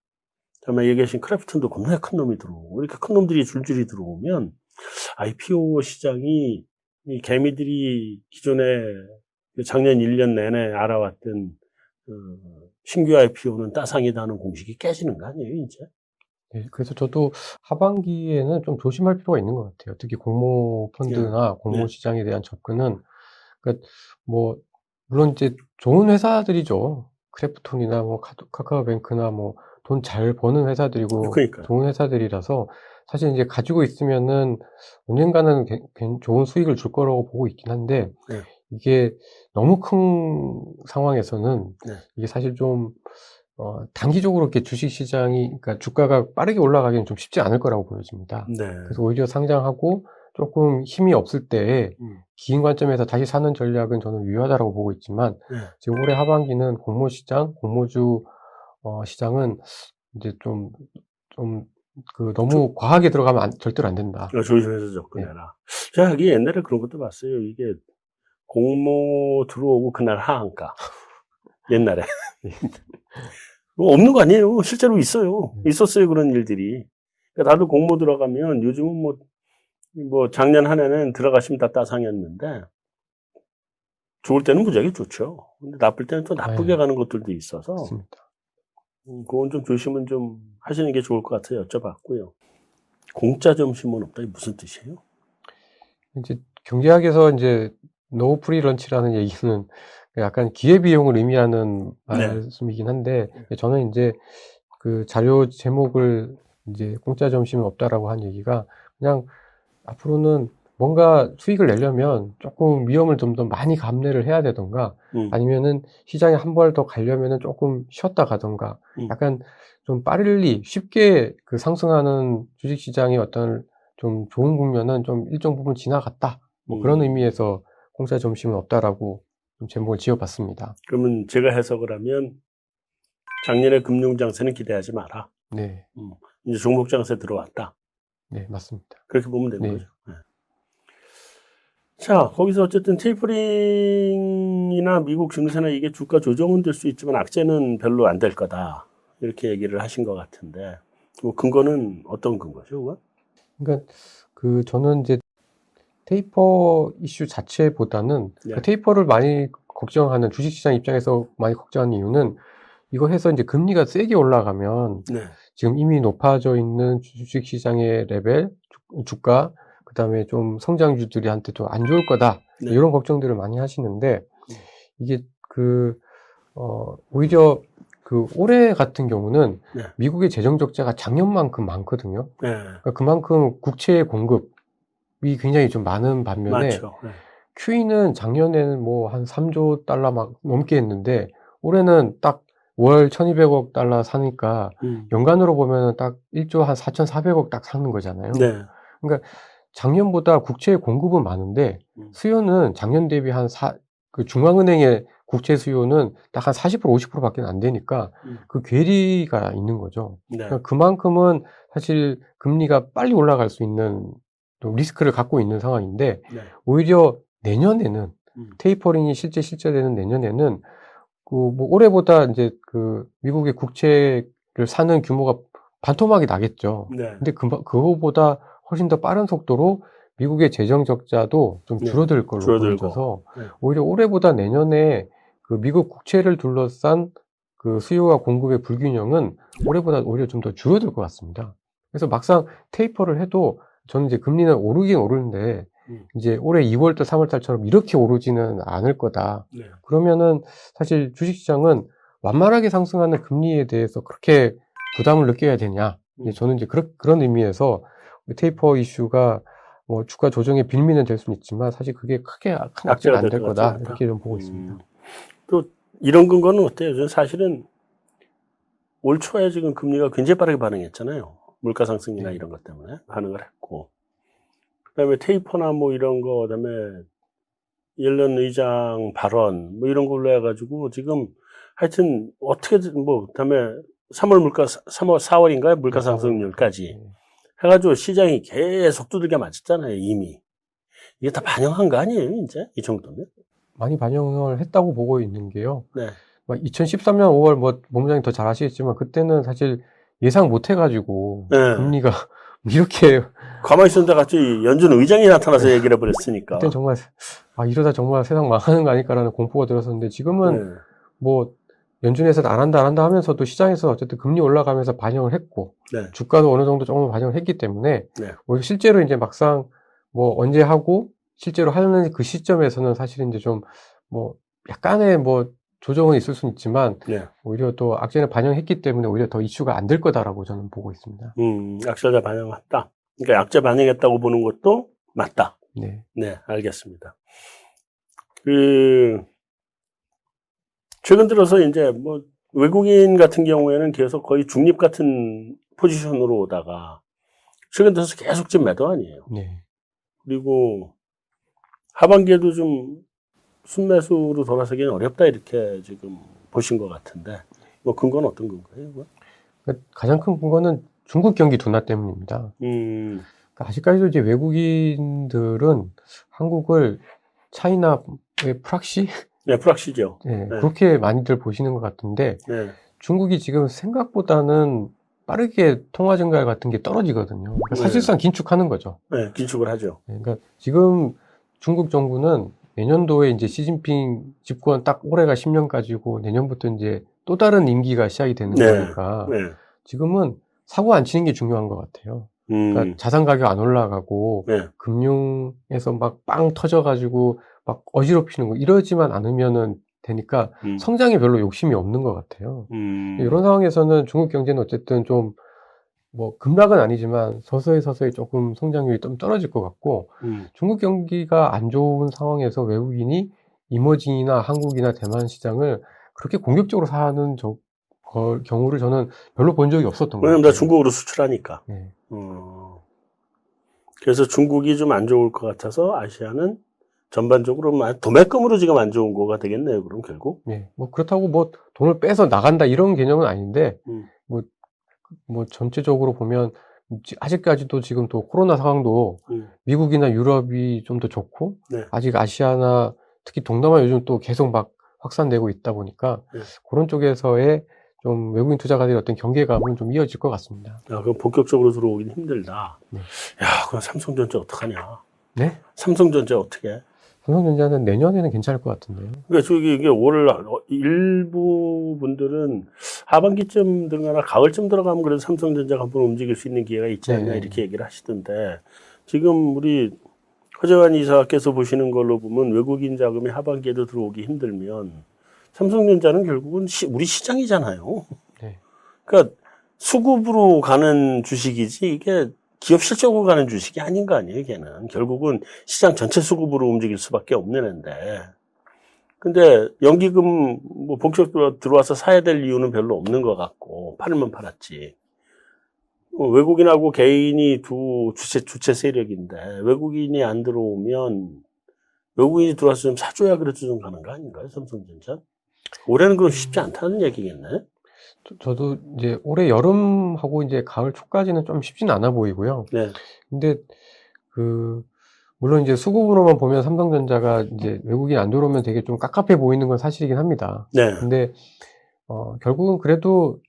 다음에 얘기하신 크래프톤도 겁나 큰 놈이 들어오고 이렇게 큰 놈들이 줄줄이 들어오면 IPO 시장이 이 개미들이 기존에 그 작년 1년 내내 알아왔던 어, 신규 IPO는 따상이다는 공식이 깨지는 거 아니에요, 이제? 네, 그래서 저도 하반기에는 좀 조심할 필요가 있는 것 같아요. 특히 공모 펀드나 공모 네. 시장에 대한 접근은, 그러니까 뭐, 물론 이제 좋은 회사들이죠. 크래프톤이나 뭐 카- 카카오뱅크나 뭐 돈 잘 버는 회사들이고 그러니까. 좋은 회사들이라서 사실 이제 가지고 있으면은 언젠가는 개- 괜- 좋은 수익을 줄 거라고 보고 있긴 한데 네. 이게 너무 큰 상황에서는 네. 이게 사실 좀 어, 단기적으로 이렇게 주식 시장이 그러니까 주가가 빠르게 올라가기는 좀 쉽지 않을 거라고 보여집니다. 네. 그래서 오히려 상장하고 조금 힘이 없을 때 음. 긴 관점에서 다시 사는 전략은 저는 유효하다고 보고 있지만 네. 지금 올해 하반기는 공모 시장, 공모주 어, 시장은 이제 좀, 좀, 그, 너무 과하게 들어가면 안- 절대로 안 된다. 어, 조심해서 접근해라. 제가 하기 옛날에 그런 것도 봤어요. 이게 공모 들어오고 그날 하한가. 옛날에. 뭐 없는 거 아니에요. 실제로 있어요. 음. 있었어요. 그런 일들이. 그러니까 나도 공모 들어가면 요즘은 뭐, 뭐 작년 한 해는 들어가시면 다 따상이었는데 좋을 때는 무지하게 좋죠. 근데 나쁠 때는 또 나쁘게 네. 가는 것들도 있어서 맞습니다. 음, 그건 좀 조심은 좀 하시는 게 좋을 것 같아요. 여쭤봤고요. 공짜 점심은 없다. 이게 무슨 뜻이에요? 이제 경제학에서 이제 no free lunch라는 얘기는 약간 기회비용을 의미하는 네. 말씀이긴 한데 저는 이제 그 자료 제목을 이제 공짜 점심은 없다라고 한 얘기가 그냥 앞으로는 뭔가 수익을 내려면 조금 위험을 좀 더 많이 감내를 해야 되던가 음. 아니면은 시장에 한 번 더 가려면은 조금 쉬었다 가던가 음. 약간 좀 빠르리 쉽게 그 상승하는 주식 시장의 어떤 좀 좋은 국면은 좀 일정 부분 지나갔다 뭐 음. 그런 의미에서 공짜 점심은 없다라고 좀 제목을 지어봤습니다. 그러면 제가 해석을 하면 작년에 금융 장세는 기대하지 마라. 네, 이제 종목 장세 들어왔다. 네 맞습니다. 그렇게 보면 되는 네. 거죠. 네. 자, 거기서 어쨌든 테이퍼링이나 미국 증시나 이게 주가 조정은 될 수 있지만 악재는 별로 안 될 거다. 이렇게 얘기를 하신 것 같은데, 뭐 근거는 어떤 근거죠, 그건? 그러니까 그 저는 이제 taper 이슈 자체보다는 네. 그 taper를 많이 걱정하는 주식시장 입장에서 많이 걱정하는 이유는 이거 해서 이제 금리가 세게 올라가면 네. 지금 이미 높아져 있는 주식시장의 레벨, 주- 주가, 그 다음에 좀 성장주들이한테 좀 안 좋을 거다. 네. 이런 걱정들을 많이 하시는데, 이게 그, 어, 오히려 그 올해 같은 경우는 네. 미국의 재정 적자가 작년만큼 많거든요. 네. 그러니까 그만큼 국채의 공급, 굉장히 좀 많은 반면에 많죠. 네. QE는 작년에는 뭐 한 3조 달러 막 넘게 했는데 올해는 딱 월 1200억 달러 사니까 음. 연간으로 보면은 딱 1조 한 4,400억 딱 사는 거잖아요. 네. 작년보다 국채 공급은 많은데 음. 수요는 작년 대비 한 사, 그 중앙은행의 국채 수요는 딱 한 40% 50%밖에 안 되니까 음. 그 괴리가 있는 거죠. 네. 그러니까 그만큼은 사실 금리가 빨리 올라갈 수 있는 또 리스크를 갖고 있는 상황인데 네. 오히려 내년에는 음. 테이퍼링이 실제 실제되는 내년에는 그 뭐 올해보다 이제 그 미국의 국채를 사는 규모가 반토막이 나겠죠. 네. 근데 그, 그거보다 훨씬 더 빠른 속도로 미국의 재정 적자도 좀 네, 줄어들 걸로 줄어들고. 보여져서 네. 오히려 올해보다 내년에 그 미국 국채를 둘러싼 그 수요와 공급의 불균형은 올해보다 오히려 좀 더 줄어들 것 같습니다. 그래서 막상 테이퍼를 해도 저는 이제 금리는 오르긴 오르는데 음. 이제 올해 2월달, 3월달처럼 이렇게 오르지는 않을 거다. 네. 그러면은 사실 주식시장은 완만하게 상승하는 금리에 대해서 그렇게 부담을 느껴야 되냐? 음. 저는 이제 그런 의미에서 테이퍼 이슈가 뭐 주가 조정의 빌미는 될 수는 있지만 사실 그게 크게 큰 악재가 안 될 거다. 이렇게 좀 보고 있습니다. 음. 또 이런 근거는 어때요? 사실은 올 초에 지금 금리가 굉장히 빠르게 반응했잖아요. 물가 상승이나 네. 이런 것 때문에 반응을 했고, 그다음에 테이퍼나 뭐 이런 거, 그다음에 옐런 의장 발언 뭐 이런 걸로 해가지고 지금 하여튼 어떻게든 뭐 그다음에 3월 물가 3월 4월인가요? 물가 상승률까지 네. 해가지고 시장이 계속 두들겨 맞았잖아요 이미 이게 다 반영한 거 아니에요 이제 이 정도면? 많이 반영을 했다고 보고 있는 게요. 네. 2013년 5월 뭐 본부장님 더 잘 아시겠지만 그때는 사실 예상 못 해가지고 네. 금리가 이렇게 가만히 있었는데 갑자기 연준 의장이 나타나서 얘기를 해버렸으니까. 그때 정말 아 이러다 정말 세상 망하는 거 아닐까라는 공포가 들었었는데 지금은 네. 뭐 연준에서는 안 한다 안 한다 하면서도 시장에서 어쨌든 금리 올라가면서 반영을 했고 네. 주가도 어느 정도 조금 반영을 했기 때문에 네. 오히려 실제로 이제 막상 뭐 언제 하고 실제로 하는 그 시점에서는 사실 이제 좀 뭐 약간의 뭐 조정은 있을 수는 있지만 네. 오히려 또 악재를 반영했기 때문에 오히려 더 이슈가 안 될 거다라고 저는 보고 있습니다. 음, 약세자 반영했다. 그러니까 약재 반영했다고 보는 것도 맞다. 네. 네, 알겠습니다. 그, 최근 들어서 이제 뭐 외국인 같은 경우에는 계속 거의 중립 같은 포지션으로 오다가 최근 들어서 계속 지금 매도 아니에요. 네. 그리고 하반기에도 좀 순매수로 돌아서기는 어렵다 이렇게 지금 보신 것 같은데 뭐 근거는 어떤 근거예요? 그거? 그러니까 가장 큰 근거는 중국 경기 둔화 때문입니다. 음, 그러니까 아직까지도 이제 외국인들은 한국을 차이나의 프락시 네, 프락시죠. 네, 네. 그렇게 많이들 보시는 것 같은데 네, 중국이 지금 생각보다는 빠르게 통화 증가 같은 게 떨어지거든요. 그러니까 네. 사실상 긴축하는 거죠. 네, 긴축을 하죠. 네, 그러니까 지금 중국 정부는 내년도에 이제 시진핑 집권 딱 올해가 10년까지고 내년부터 이제 또 다른 임기가 시작이 되는 네. 거니까 네, 지금은 사고 안 치는 게 중요한 것 같아요. 음, 그러니까 자산 가격 안 올라가고 네, 금융에서 막 빵 터져가지고 막 어지럽히는 거 이러지만 않으면은 되니까 음, 성장에 별로 욕심이 없는 것 같아요. 음, 이런 상황에서는 중국 경제는 어쨌든 좀 뭐 급락은 아니지만 서서히 서서히 조금 성장률이 좀 떨어질 것 같고 음, 중국 경기가 안 좋은 상황에서 외국인이 이머징이나 한국이나 대만 시장을 그렇게 공격적으로 사는 저, 거- 경우를 저는 별로 본 적이 없었던 것 왜냐면. 나 중국으로 수출하니까. 네. 어, 그래서 중국이 좀 안 좋을 것 같아서 아시아는 전반적으로 뭐 도매금으로 지금 안 좋은 거가 되겠네요. 그럼 결국. 네. 뭐 그렇다고 뭐 돈을 빼서 나간다 이런 개념은 아닌데 음. 뭐, 뭐 전체적으로 보면 아직까지도 지금 또 코로나 상황도 음, 미국이나 유럽이 좀 더 좋고 네. 아직 아시아나 특히 동남아 요즘 또 계속 막 확산되고 있다 보니까 네. 그런 쪽에서의 좀 외국인 투자가들의 어떤 경계감은 좀 이어질 것 같습니다. 야, 그럼 본격적으로 들어오긴 힘들다. 네. 야, 그럼 삼성전자 어떡하냐? 네? 삼성전자 어떻게? 삼성전자는 내년에는 괜찮을 것 같은데요. 그러니까 저기 이게 올 일부 분들은 하반기쯤 들어가나 가을쯤 들어가면 그래도 삼성전자가 한번 움직일 수 있는 기회가 있지 않냐 네. 이렇게 얘기를 하시던데 지금 우리 허재환 이사께서 보시는 걸로 보면 외국인 자금이 하반기에도 들어오기 힘들면 삼성전자는 결국은 시- 우리 시장이잖아요. 네. 그러니까 수급으로 가는 주식이지 이게 기업 실적으로 가는 주식이 아닌 거 아니에요, 걔는. 결국은 시장 전체 수급으로 움직일 수밖에 없는 앤데. 근데 연기금 뭐 본격적으로 들어와서 사야 될 이유는 별로 없는 것 같고 팔면 팔았지. 어, 외국인하고 개인이 두 주체 주체 세력인데 외국인이 안 들어오면 외국인이 들어와서 좀 사줘야 그래도 좀 가는 거 아닌가요, 삼성전자? 올해는 그럼 쉽지 않다는 얘기겠네. 저, 도 이제 올해 여름하고 이제 가을 초까지는 좀 쉽진 않아 보이고요. 네. 근데 그 물론 이제 수급으로만 보면 삼성전자가 이제 외국인 안 들어오면 되게 좀 깝깝해 보이는 건 사실이긴 합니다. 네. 근데 어 결국은 그래도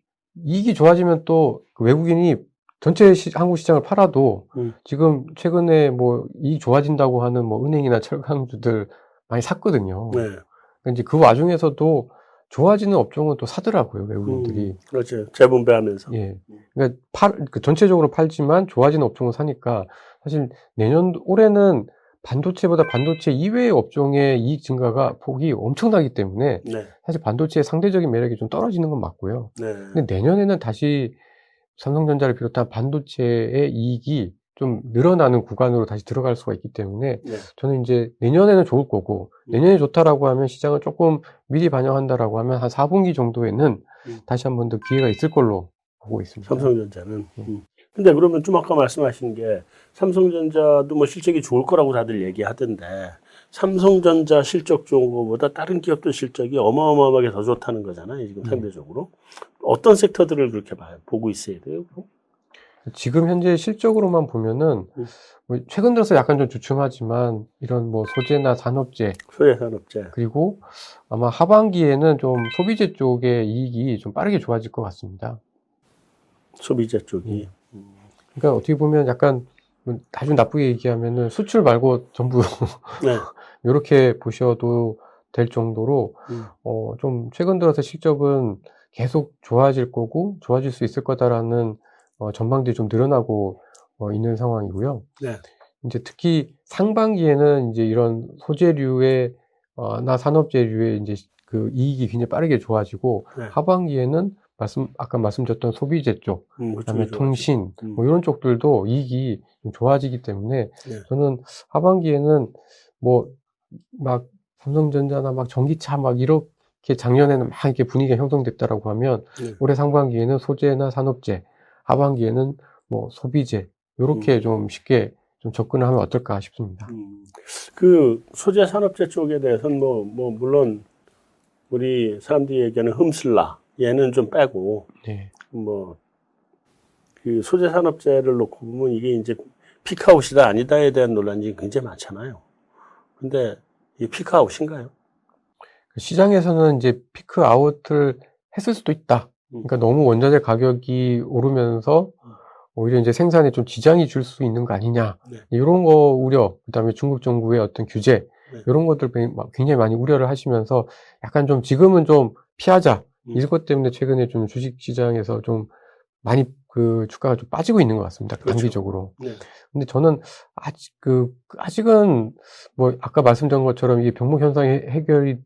이익이 좋아지면 또 그 외국인이 전체 시- 한국 시장을 팔아도 음. 지금 최근에 뭐 이익 좋아진다고 하는 뭐 은행이나 철강주들 많이 샀거든요. 네. 그러니까 이제 그 와중에서도 좋아지는 업종은 또 사더라고요, 외국인들이. 그렇죠. 재분배하면서. 예. 그러니까 팔, 그 전체적으로 팔지만 좋아지는 업종을 사니까 사실 내년, 올해는 반도체보다 반도체 이외의 업종의 이익 증가가 폭이 엄청나기 때문에 네. 사실 반도체의 상대적인 매력이 좀 떨어지는 건 맞고요. 네. 근데 내년에는 다시 삼성전자를 비롯한 반도체의 이익이 좀 늘어나는 구간으로 다시 들어갈 수가 있기 때문에 네. 저는 이제 내년에는 좋을 거고 내년에 좋다라고 하면 시장을 조금 미리 반영한다라고 하면 한 4분기 정도에는 음. 다시 한 번 더 기회가 있을 걸로 보고 있습니다. 삼성전자는. 네. 음. 근데 그러면 좀 아까 말씀하신 게 삼성전자도 뭐 실적이 좋을 거라고 다들 얘기하던데 삼성전자 실적 좋은 거보다 다른 기업들 실적이 어마어마하게 더 좋다는 거잖아요. 지금 네. 상대적으로. 어떤 섹터들을 그렇게 봐요? 보고 있어야 돼요? 그럼? 지금 현재 실적으로만 보면은 음. 뭐 최근 들어서 약간 좀 주춤하지만 이런 뭐 소재나 산업재 소재 산업재. 그리고 아마 하반기에는 좀 소비재 쪽의 이익이 좀 빠르게 좋아질 것 같습니다. 소비재 쪽이. 그러니까 어떻게 보면 약간 뭐 아주 나쁘게 얘기하면은 수출 말고 전부 네. 이렇게 보셔도 될 정도로 음. 어, 좀 최근 들어서 실적은 계속 좋아질 거고 좋아질 수 있을 거다라는 어, 전망들이 좀 늘어나고 어, 있는 상황이고요. 네. 이제 특히 상반기에는 이제 이런 소재류의 어, 나 산업재류의 이제 그 이익이 굉장히 빠르게 좋아지고 네. 하반기에는 말씀 아까 말씀드렸던 소비재 쪽, 음, 그다음에 그쪽이 통신 음. 뭐 이런 쪽들도 이익이 좀 좋아지기 때문에 네. 저는 하반기에는 뭐 막 삼성전자나 막 전기차 막 이렇게 작년에는 막 이렇게 분위기가 형성됐다라고 하면 네. 올해 상반기에는 소재나 산업재, 하반기에는 뭐 소비재 이렇게 좀 쉽게 좀 접근을 하면 어떨까 싶습니다. 음. 그 소재 산업재 쪽에 대해서는 뭐, 뭐, 물론 우리 사람들이 얘기하는 흠슬라 얘는 좀 빼고 네. 뭐, 그 소재 산업재를 놓고 보면 이게 이제 피크아웃이다 아니다에 대한 논란이 굉장히 많잖아요. 근데 이 피크아웃인가요? 그 시장에서는 이제 피크 아웃을 했을 수도 있다. 그러니까 너무 원자재 가격이 오르면서 음. 오히려 이제 생산에 좀 지장이 줄 수 있는 거 아니냐. 네. 이런 거 우려, 그 다음에 중국 정부의 어떤 규제, 네. 이런 것들 굉장히 많이 우려를 하시면서 약간 좀 지금은 좀 피하자. 음. 이것 때문에 최근에 좀 주식 시장에서 좀 많이 그 주가가 좀 빠지고 있는 것 같습니다. 그렇죠. 단기적으로. 네. 근데 저는 아직 그 아직은 뭐 아까 말씀드린 것처럼 이게 병목 현상이 해결이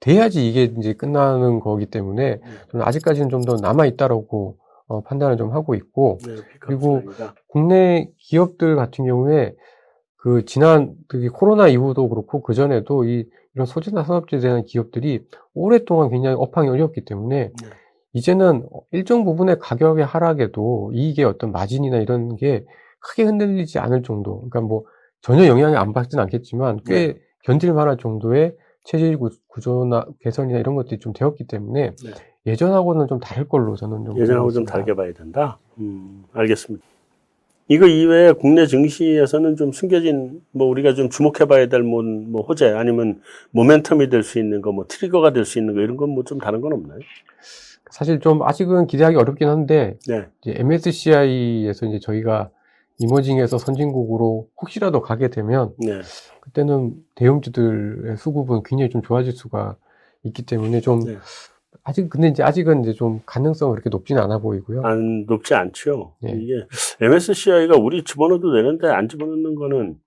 돼야지 이게 이제 끝나는 거기 때문에 네. 저는 아직까지는 좀 더 남아 있다라고 어, 판단을 좀 하고 있고 네, 그리고. 국내 기업들 같은 경우에 그 지난 그 코로나 이후도 그렇고 그 전에도 이 이런 소재나 산업재에 대한 기업들이 오랫동안 굉장히 업황이 어렵기 때문에 네. 이제는 일정 부분의 가격의 하락에도 이익의 어떤 마진이나 이런 게 크게 흔들리지 않을 정도. 그러니까 뭐 전혀 영향을 안 받지는 않겠지만 꽤 네. 견딜 만한 정도의 체질 구- 구조나 개선이나 이런 것들이 좀 되었기 때문에 네. 예전하고는 좀 다를 걸로 저는 좀 예전하고 좀. 다르게 봐야 된다. 음, 알겠습니다. 이거 이외에 국내 증시에서는 좀 숨겨진 뭐 우리가 좀 주목해봐야 될 뭐, 뭐 호재 아니면 모멘텀이 될 수 있는 거, 뭐 트리거가 될 수 있는 거 이런 건 뭐 좀 다른 건 없나요? 사실 좀 아직은 기대하기 어렵긴 한데 네, 이제 MSCI에서 이제 저희가 이머징에서 선진국으로 혹시라도 가게 되면 네, 그때는 대형주들의 수급은 굉장히 좀 좋아질 수가 있기 때문에 좀 네. 아직 근데 이제 아직은 이제 좀 가능성은 그렇게 높지는 않아 보이고요. 안 높지 않죠. 네. 이게 MSCI가 우리 집어넣어도 되는데 안 집어넣는 거는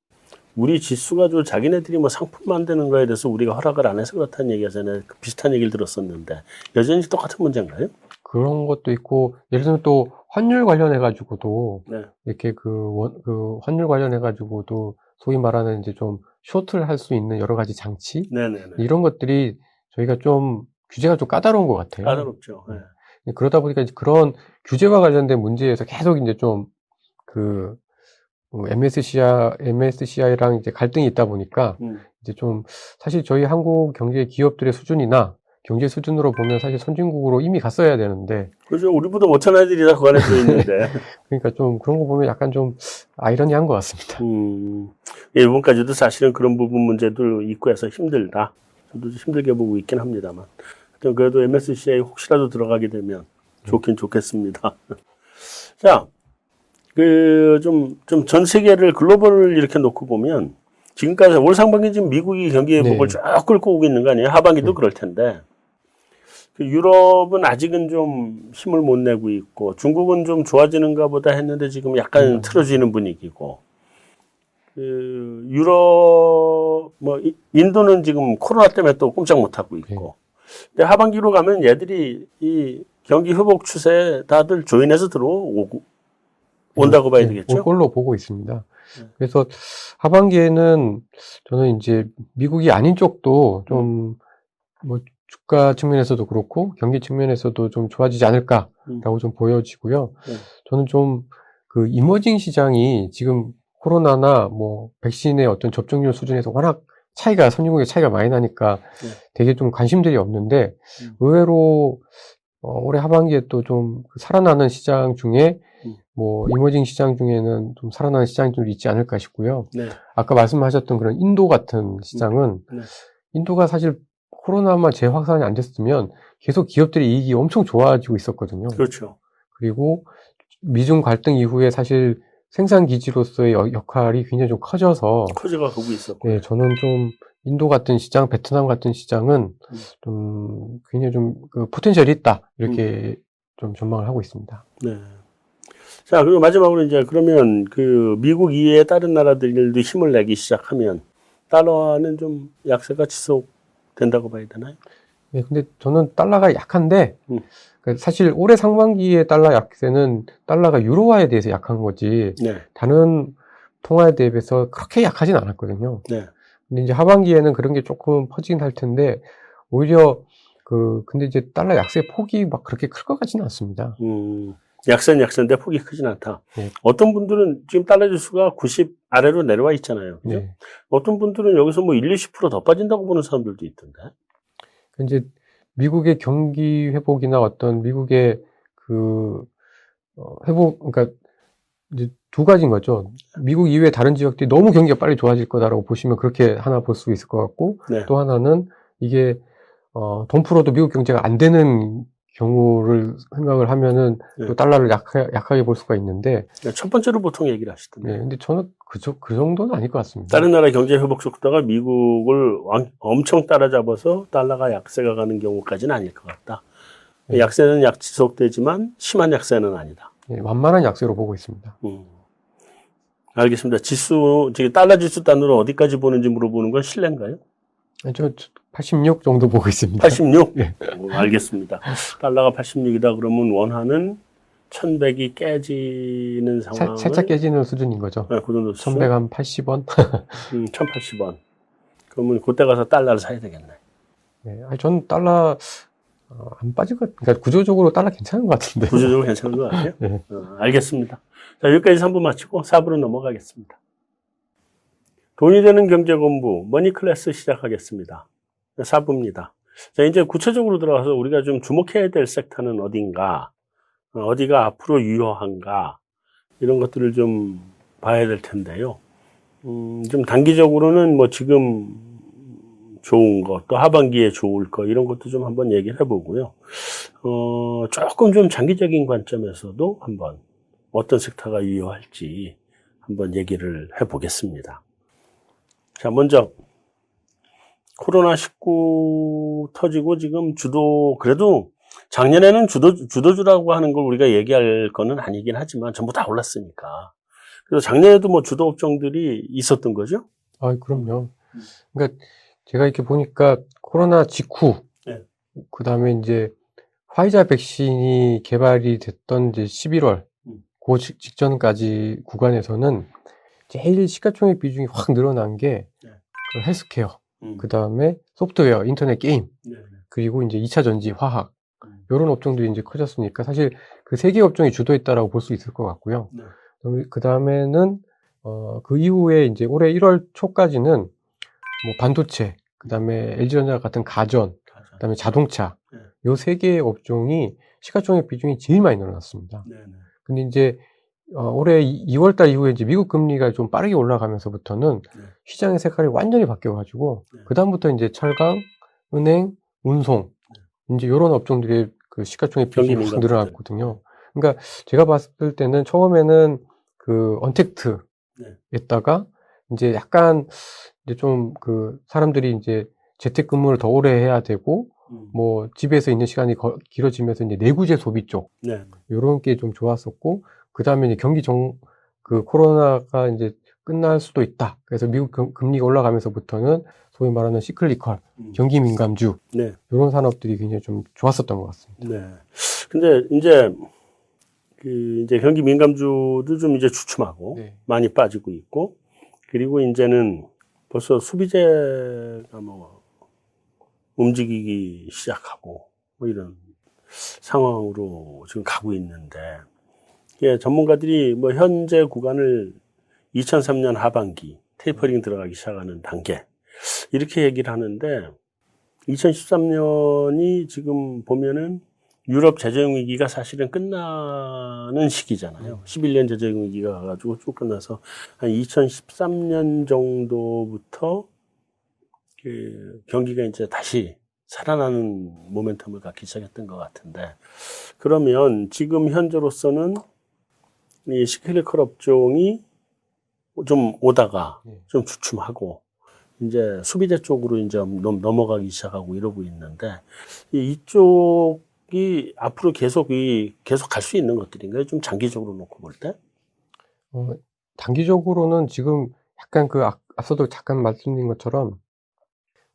우리 지수가 좀 자기네들이 뭐 상품 만드는 거에 대해서 우리가 허락을 안 해서 그렇다는 얘기가 전에 비슷한 얘기를 들었었는데 여전히 똑같은 문제인가요? 그런 것도 있고 예를 들면 또 환율 관련해 가지고도 네. 이렇게 그, 원, 그 환율 관련해 가지고도 소위 말하는 이제 좀 쇼트를 할 수 있는 여러 가지 장치 네네네. 이런 것들이 저희가 좀 규제가 좀 까다로운 것 같아요. 까다롭죠. 네. 그러다 보니까 이제 그런 규제와 관련된 문제에서 계속 이제 좀그 MSCI, MSCI랑 이제 갈등이 있다 보니까 음. 이제 좀 사실 저희 한국 경제 기업들의 수준이나 경제 수준으로 보면 사실 선진국으로 이미 갔어야 되는데 그죠. 우리보다 못한 애들이 다 그 안에 들어있는데. 그러니까 좀 그런 거 보면 약간 좀 아이러니한 것 같습니다. 음, 일본까지도 사실은 그런 부분 문제도 있고 해서 힘들다. 저도 힘들게 보고 있긴 합니다만. 하여튼 그래도 MSCI 혹시라도 들어가게 되면 좋긴 좋겠습니다. 자, 그, 좀, 좀 전 세계를 글로벌을 이렇게 놓고 보면 지금까지 올 상반기 지금 미국이 경기 회복을 네. 쭉 끌고 오고 있는 거 아니에요? 하반기도 그럴 텐데. 그 유럽은 아직은 좀 힘을 못 내고 있고 중국은 좀 좋아지는가 보다 했는데 지금 약간 음. 틀어지는 분위기고 그 유럽 뭐 이- 인도는 지금 코로나 때문에 또 꼼짝 못 하고 있고 근데 하반기로 가면 얘들이 이 경기 회복 추세에 다들 조인해서 들어오고 온다고 봐야 네, 되겠죠? 올 걸로 보고 있습니다. 네. 그래서 하반기에는 저는 이제 미국이 아닌 쪽도 좀 뭐 주가 측면에서도 그렇고 경기 측면에서도 좀 좋아지지 않을까라고 좀 보여지고요. 네. 저는 좀 그 이머징 시장이 지금 코로나나 뭐 백신의 어떤 접종률 수준에서 워낙 차이가 선진국의 차이가 많이 나니까 네. 되게 좀 관심들이 없는데 음. 의외로 어, 올해 하반기에 또 좀 살아나는 시장 중에 음. 뭐 이머징 시장 중에는 좀 살아나는 시장이 좀 있지 않을까 싶고요. 네. 아까 말씀하셨던 그런 인도 같은 시장은 네. 인도가 사실 코로나만 재확산이 안 됐으면 계속 기업들의 이익이 엄청 좋아지고 있었거든요. 그렇죠. 그리고 미중 갈등 이후에 사실 생산 기지로서의 여- 역할이 굉장히 좀 커져서 커져가 가고 있었고 예, 저는 좀 인도 같은 시장, 베트남 같은 시장은 음. 좀 굉장히 좀그 포텐셜이 있다 이렇게 좀 전망을 하고 있습니다. 네. 자, 그리고 마지막으로 이제 그러면 그 미국 이외의 다른 나라들도 힘을 내기 시작하면 달러화는 좀 약세가 지속 된다고 봐야 되나요? 예, 근데 저는 달러가 약한데 음. 그 사실 올해 상반기의 달러 약세는 달러가 유로화에 대해서 약한 거지 네. 다른 통화에 대비해서 그렇게 약하진 않았거든요. 네. 근데 이제 하반기에는 그런 게 조금 퍼지긴 할 텐데 오히려 그 근데 이제 달러 약세 폭이 막 그렇게 클 것 같지는 않습니다. 음, 약세는 약세인데 폭이 크진 않다. 네. 어떤 분들은 지금 달러 지수가 90 아래로 내려와 있잖아요. 그죠? 네. 어떤 분들은 여기서 뭐 1, 20%더 빠진다고 보는 사람들도 있던데. 이제 미국의 경기 회복이나 어떤 미국의 그 어, 회복 그러니까 이제 두 가지인 거죠. 미국 이외의 다른 지역들이 너무 경기가 빨리 좋아질 거다라고 보시면 그렇게 하나 볼 수 있을 것 같고 네. 또 하나는 이게 어, 돈 풀어도 미국 경제가 안 되는 경우를 생각을 하면은 네. 또 달러를 약하, 약하게 볼 수가 있는데 첫 번째로 보통 얘기를 하시던데. 네, 근데 저는 그, 저- 그 정도는 아닐 것 같습니다. 다른 나라 경제 회복 속도가 미국을 왕- 엄청 따라잡아서 달러가 약세가 가는 경우까지는 아닐 것 같다. 네. 약세는 약 지속되지만 심한 약세는 아니다. 네, 완만한 약세로 보고 있습니다. 음. 알겠습니다. 지수, 저기 달러 지수 단으로 어디까지 보는지 물어보는 건 실례인가요? 저 86 정도 보고 있습니다. 86? 네. 오, 알겠습니다. 달러가 86이다 그러면 원하는 1100이 깨지는 살- 상황. 살짝 깨지는 수준인 거죠. 네, 그 정도 수준. 1100한 80원? 음, 1080원. 그러면 그때 가서 달러를 사야 되겠네. 네, 아니, 전 달러 어, 안 빠질 것, 그러니까 구조적으로 달러 괜찮은 것 같은데. 구조적으로 괜찮은 것 같아요. 네. 어, 알겠습니다. 자, 여기까지 3부 마치고 4부로 넘어가겠습니다. 돈이 되는 경제 공부, 머니 클래스 시작하겠습니다. 4부입니다. 자, 이제 구체적으로 들어가서 우리가 좀 주목해야 될 섹터는 어딘가, 어, 어디가 앞으로 유효한가, 이런 것들을 좀 봐야 될 텐데요. 음, 좀 단기적으로는 뭐 지금 좋은 거, 또 하반기에 좋을 거, 이런 것도 좀 한번 얘기를 해보고요. 어, 조금 좀 장기적인 관점에서도 한번 어떤 섹터가 유효할지 한번 얘기를 해보겠습니다. 자, 먼저 코로나19 터지고 지금 주도, 그래도 작년에는 주도, 주도주라고 하는 걸 우리가 얘기할 거는 아니긴 하지만 전부 다 올랐으니까. 그래서 작년에도 뭐 주도 업종들이 있었던 거죠? 아, 그럼요. 그러니까 제가 이렇게 보니까 코로나 직후, 네. 그 다음에 이제 화이자 백신이 개발이 됐던 이제 11월 음. 그 직- 직전까지 구간에서는 제일 시가총액 비중이 확 늘어난 게 네. 그 헬스케어, 음. 그 다음에 소프트웨어, 인터넷 게임, 네, 네. 그리고 이제 2차 전지, 화학 음. 이런 업종들이 이제 커졌으니까 사실 그 세 개 업종이 주도했다라고 볼 수 있을 것 같고요. 네. 그 다음에는 어, 그 이후에 이제 올해 1월 초까지는 뭐 반도체, 그 다음에 LG전자 같은 가전, 가자. 그 다음에 자동차 네. 요세 개의 업종이 시가총액 비중이 제일 많이 늘어났습니다. 네, 네. 근데 이제 어, 올해 2월달 이후에 이제 미국 금리가 좀 빠르게 올라가면서부터는 네. 시장의 색깔이 완전히 바뀌어가지고 네. 그 다음부터 이제 철강, 은행, 운송 이제 이런 업종들의 그 시가총액 비중이 확. 늘어났거든요. 그러니까 제가 봤을 때는 처음에는 그 언택트 네. 했다가 이제 약간 이제 좀 그 사람들이 이제 재택근무를 더 오래 해야 되고 음. 뭐 집에서 있는 시간이 거- 길어지면서 이제 내구재 소비 쪽 네. 요런 게 좀 좋았었고 그 다음에 이제 경기 정 그 코로나가 이제 끝날 수도 있다. 그래서 미국 금- 금리가 올라가면서부터는 소위 말하는 시클리컬 음. 경기 민감주 네. 이런 산업들이 굉장히 좀 좋았었던 것 같습니다. 네. 근데 이제 그 이제 경기 민감주도 좀 이제 주춤하고 네. 많이 빠지고 있고 그리고 이제는 벌써 소비재가 뭐 움직이기 시작하고 뭐 이런 상황으로 지금 가고 있는데 예, 전문가들이 뭐 현재 구간을 2003년 하반기 테이퍼링 들어가기 시작하는 단계 이렇게 얘기를 하는데 2013년이 지금 보면은 유럽 재정 위기가 사실은 끝나는 시기잖아요. 11년 재정 위기가 가가지고 쭉 끝나서 한 2013년 정도부터 그 경기가 이제 다시 살아나는 모멘텀을 갖기 시작했던 것 같은데 그러면 지금 현재로서는 이 시클리컬 업종이 좀 오다가 네. 좀 주춤하고 이제 소비재 쪽으로 이제 넘- 넘어가기 시작하고 이러고 있는데 이- 이쪽이 앞으로 계속 이 계속 갈 수 있는 것들인가요? 좀 장기적으로 놓고 볼 때? 어, 단기적으로는 지금 약간 그 앞- 앞서도 잠깐 말씀드린 것처럼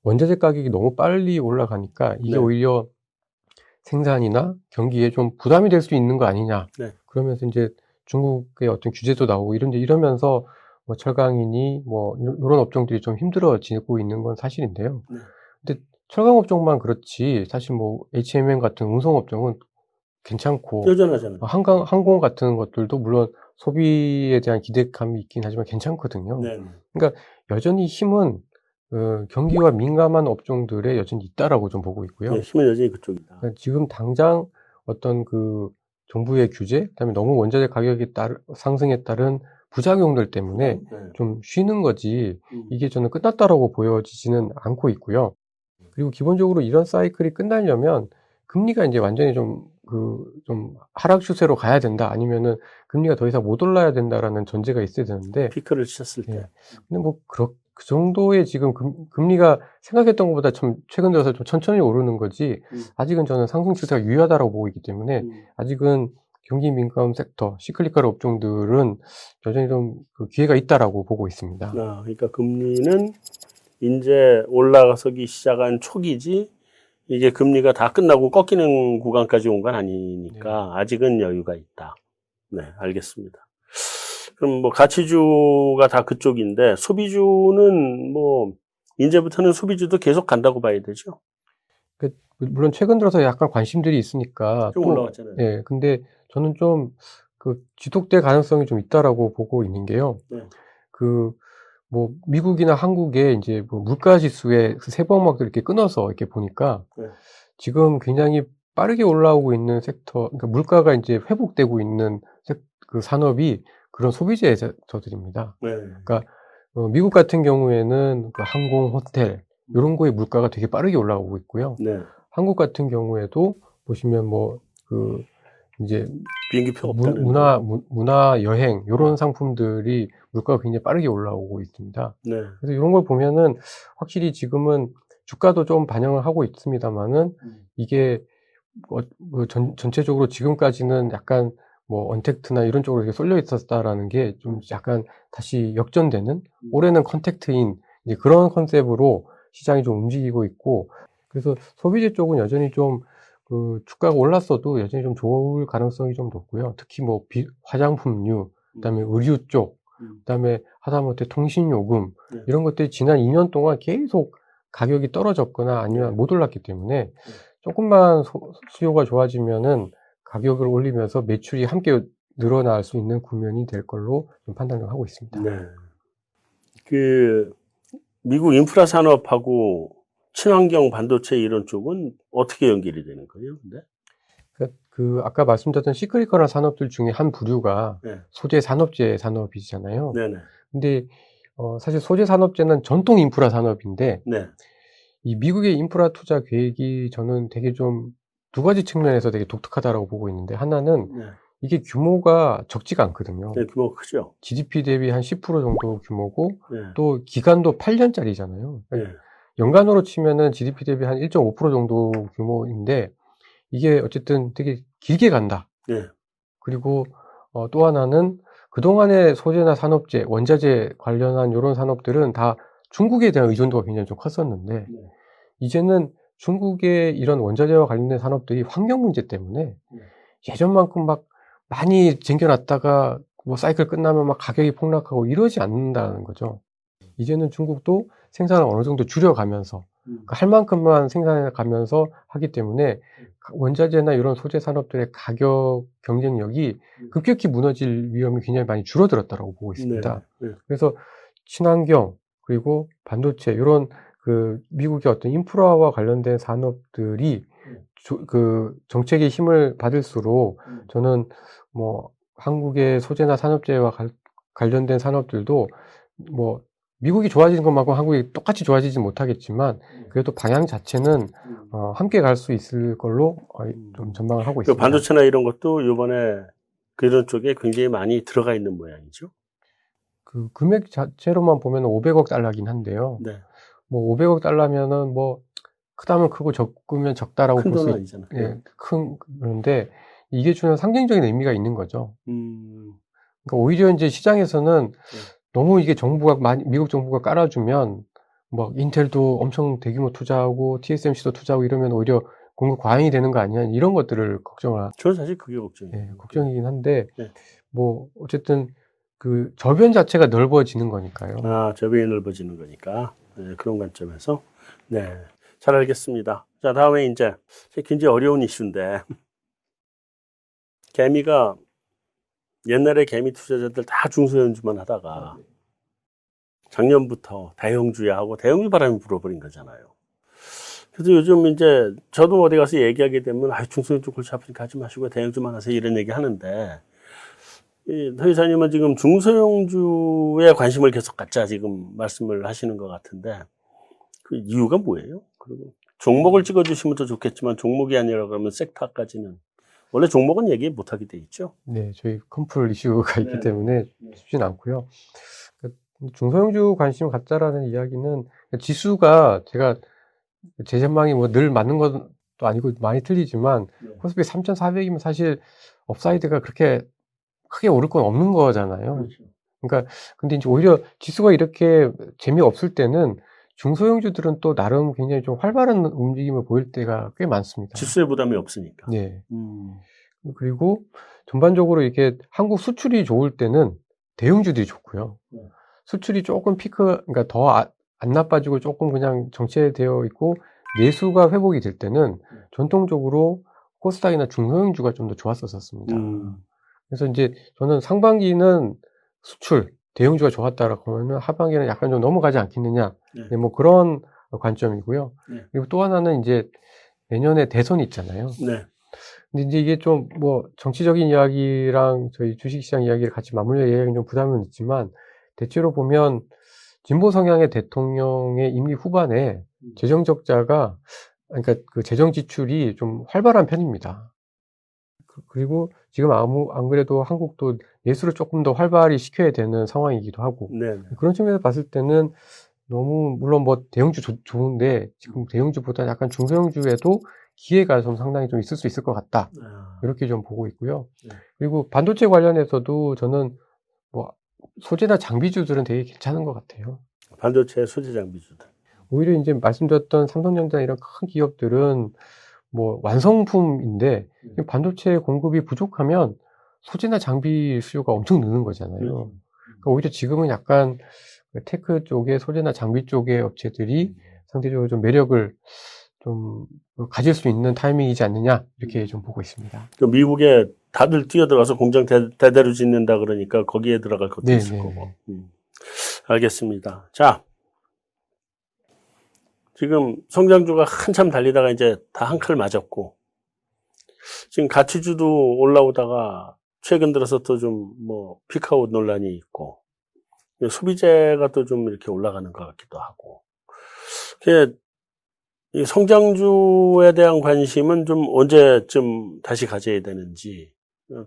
원자재 가격이 너무 빨리 올라가니까 이게 네. 오히려 생산이나 경기에 좀 부담이 될 수 있는 거 아니냐. 네. 그러면서 이제 중국의 어떤 규제도 나오고 이런 이러면서 뭐 철강이니 뭐 이런, 업종들이 좀 힘들어지고 있는 건 사실인데요. 네. 근데 철강 업종만 그렇지 사실 뭐 H&M 같은 운송 업종은 괜찮고 여전하잖아요. 어, 한강, 항공 같은 것들도 물론 소비에 대한 기대감이 있긴 하지만 괜찮거든요. 네. 여전히 힘은 어, 경기와 민감한 업종들에 여전히 있다라고 좀 보고 있고요. 네, 힘은 여전히 그쪽이다. 그러니까 지금 당장 어떤 그 정부의 규제, 그다음에 너무 원자재 가격이 따르, 상승에 따른 부작용들 때문에 네. 좀 쉬는 거지 음. 이게 저는 끝났다라고 보여지지는 않고 있고요. 그리고 기본적으로 이런 사이클이 끝나려면 금리가 이제 완전히 좀, 그, 좀 하락 추세로 가야 된다. 아니면은 금리가 더 이상 못 올라야 된다라는 전제가 있어야 되는데, 피크를 치셨을 때. 네. 근데 뭐, 그렇, 그 정도의 지금 금, 금 리가 생각했던 것보다 좀 최근 들어서 좀 천천히 오르는 거지, 음. 아직은 저는 상승 추세가 유효하다고 보고 있기 때문에, 음. 아직은 경기 민감 섹터, 시클리컬 업종들은 여전히 좀 그 기회가 있다라고 보고 있습니다. 아, 그러니까 금리는 이제 올라가서기 시작한 초기지 이게 금리가 다 끝나고 꺾이는 구간까지 온 건 아니니까 아직은 여유가 있다. 네, 알겠습니다. 그럼 뭐 가치주가 다 그쪽인데 소비주는 뭐 이제부터는 소비주도 계속 간다고 봐야 되죠. 물론 최근 들어서 약간 관심들이 있으니까 좀 또 올라왔잖아요. 예, 근데 저는 좀 그 지속될 가능성이 좀 있다라고 보고 있는 게요. 네. 그뭐 미국이나 한국의 이제 뭐 물가 지수의 그 세부항목들 이렇게 끊어서 이렇게 보니까 네. 지금 굉장히 빠르게 올라오고 있는 섹터, 그러니까 물가가 이제 회복되고 있는 섹- 그 산업이 그런 소비재들입니다. 네. 어, 미국 같은 경우에는 그 항공, 호텔 이런 거의 물가가 되게 빠르게 올라오고 있고요. 네. 한국 같은 경우에도 보시면 뭐 그 이제 비행기표 문-. 문화 문- 문화 여행 이런 상품들이 물가가 굉장히 빠르게 올라오고 있습니다. 네. 그래서 이런 걸 보면은 확실히 지금은 주가도 좀 반영을 하고 있습니다만은 음. 이게 뭐, 뭐 전, 전체적으로 지금까지는 약간 뭐 untact나 이런 쪽으로 이렇게 쏠려 있었다라는 게 좀 약간 다시 역전되는 올해는 contact인 이제 그런 컨셉으로 시장이 좀 움직이고 있고 그래서 소비재 쪽은 여전히 좀 그 주가가 올랐어도 여전히 좀 좋을 가능성이 좀 높고요. 특히 뭐 비, 화장품류, 그다음에 의류 쪽, 음. 그다음에 하다못해 통신요금 네. 이런 것들이 지난 2년 동안 계속 가격이 떨어졌거나 아니면 네. 못 올랐기 때문에 조금만 소- 수요가 좋아지면은 가격을 올리면서 매출이 함께 늘어날 수 있는 국면이 될 걸로 좀 판단을 하고 있습니다. 네. 그 미국 인프라 산업하고 친환경 반도체 이런 쪽은 어떻게 연결이 되는 거예요? 근데 그, 그 아까 말씀드렸던 시크릿컬한 산업들 중에 한 부류가 네. 소재 산업재 산업이잖아요. 네네. 근데 어, 사실 소재 산업재는 전통 인프라 산업인데 네. 이 미국의 인프라 투자 계획이 저는 되게 좀 두 가지 측면에서 되게 독특하다라고 보고 있는데 하나는 네. 이게 규모가 적지가 않거든요. 네, 규모가 크죠. GDP 대비 한 10% 정도 규모고 네. 또 기간도 8년짜리잖아요. 네. 연간으로 치면은 GDP 대비 한 1.5% 정도 규모인데 이게 어쨌든 되게 길게 간다. 네. 그리고 어, 또 하나는 그동안의 소재나 산업재, 원자재 관련한 이런 산업들은 다 중국에 대한 의존도가 굉장히 좀 컸었는데 네. 이제는 중국의 이런 원자재와 관련된 산업들이 환경 문제 때문에 네. 예전만큼 막 많이 쟁겨놨다가 뭐 사이클 끝나면 막 가격이 폭락하고 이러지 않는다는 거죠. 이제는 중국도 생산을 어느 정도 줄여가면서 음. 그러니까 할 만큼만 생산해 가면서 하기 때문에 원자재나 이런 소재 산업들의 가격 경쟁력이 음. 급격히 무너질 위험이 굉장히 많이 줄어들었다고 보고 있습니다. 네. 네. 그래서 친환경 그리고 반도체 이런 그 미국의 어떤 인프라와 관련된 산업들이 음. 조- 그 정책의 힘을 받을수록 음. 저는 뭐 한국의 소재나 산업재와 관- 관련된 산업들도 뭐 미국이 좋아지는 것만큼 한국이 똑같이 좋아지지 못하겠지만 음. 그래도 방향 자체는 음. 어, 함께 갈 수 있을 걸로 어, 좀 전망을 하고 그 있습니다. 반도체나 이런 것도 이번에 그런 쪽에 굉장히 많이 들어가 있는 모양이죠. 그 금액 자체로만 보면 500억 달러긴 한데요. 네. 뭐 500억 달러면은 뭐 크다면 크고 적으면 적다라고 큰볼수 돈은 있, 아니잖아요. 예, 큰 그런데 이게 주는 상징적인 의미가 있는 거죠. 음. 그러니까 오히려 이제 시장에서는 네. 너무 이게 정부가 많이 미국 정부가 깔아주면 뭐 인텔도 엄청 대규모 투자하고 TSMC도 투자하고 이러면 오히려 공급 과잉이 되는 거 아니야 이런 것들을 걱정을 저는 사실 그게 걱정이에요. 예, 걱정이긴 한데 네. 뭐 어쨌든 그 저변 자체가 넓어지는 거니까요. 아, 저변이 넓어지는 거니까. 네, 그런 관점에서. 네. 잘 알겠습니다. 자, 다음에 이제 굉장히 어려운 이슈인데. 개미가 옛날에 개미 투자자들 다 중소형주만 하다가 작년부터 대형주야 하고 대형주 바람이 불어버린 거잖아요. 그래서 요즘 이제 저도 어디 가서 얘기하게 되면 아, 중소형주 골치 아프니까 하지 마시고 대형주만 하세요 이런 얘기 하는데 이, 더 이사님은 지금 중소형주에 관심을 계속 갖자 지금 말씀을 하시는 것 같은데 그 이유가 뭐예요? 그리고 종목을 찍어주시면 더 좋겠지만 종목이 아니라 그러면 sector까지는 원래 종목은 얘기 못하게 돼 있죠. 네, 저희 컴플 이슈가 있기 네. 때문에 네. 쉽진 않고요. 그 중소형주 관심 갖자라는 이야기는 지수가 제가 제 전망이 뭐 늘 맞는 것도 아니고 많이 틀리지만 네. 코스피 3,400이면 사실 upside가 그렇게 크게 오를 건 없는 거잖아요. 그렇죠. 근데 이제 오히려 지수가 이렇게 재미없을 때는 중소형주들은 또 나름 굉장히 좀 활발한 움직임을 보일 때가 꽤 많습니다. 지수의 부담이 없으니까. 네. 음. 그리고 전반적으로 이렇게 한국 수출이 좋을 때는 대형주들이 좋고요. 네. 수출이 조금 피크, 그러니까 더안 나빠지고 조금 그냥 정체되어 있고 내수가 회복이 될 때는 네. 전통적으로 코스닥이나 중소형주가 좀 더 좋았었습니다. 음. 그래서 이제 저는 상반기는 수출, 대형주가 좋았다라고 하면 하반기는 약간 좀 넘어가지 않겠느냐. 네. 네, 뭐 그런 관점이고요. 네. 그리고 또 하나는 이제 내년에 대선이 있잖아요. 네. 근데 이제 이게 좀 뭐 정치적인 이야기랑 저희 주식시장 이야기를 같이 맞물려 얘기하기는 좀 부담은 있지만 대체로 보면 진보 성향의 대통령의 임기 후반에 재정 적자가 그러니까 그 재정 지출이 좀 활발한 편입니다. 그- 그리고 지금 아무 안 그래도 한국도 내수를 조금 더 활발히 시켜야 되는 상황이기도 하고 네. 그런 측면에서 봤을 때는 너무 물론 뭐 대형주 좋- 좋은데 지금 대형주보다 약간 중소형주에도 기회가 좀 상당히 좀 있을 수 있을 것 같다. 아, 이렇게 좀 보고 있고요. 네. 그리고 반도체 관련해서도 저는 뭐 소재나 장비주들은 되게 괜찮은 것 같아요. 반도체 소재 장비주들. 오히려 이제 말씀드렸던 삼성전자 이런 큰 기업들은 뭐 완성품인데 반도체 공급이 부족하면 소재나 장비 수요가 엄청 느는 거잖아요. 그렇죠. 그러니까 오히려 지금은 약간 그 tech 쪽의 소재나 장비 쪽의 업체들이 상대적으로 좀 매력을 좀 가질 수 있는 타이밍이지 않느냐 이렇게 좀 보고 있습니다. 그 미국에 다들 뛰어들어가서 공장 대, 대로 짓는다 그러니까 거기에 들어갈 것도 네, 있을 네, 거고. 네. 음. 알겠습니다. 자, 지금 성장주가 한참 달리다가 이제 다 한 칼 맞았고, 지금 가치주도 올라오다가 최근 들어서 또 좀 뭐 피크아웃 논란이 있고, 소비재가 또 좀 이렇게 올라가는 것 같기도 하고, 이 성장주에 대한 관심은 좀 언제쯤 다시 가져야 되는지,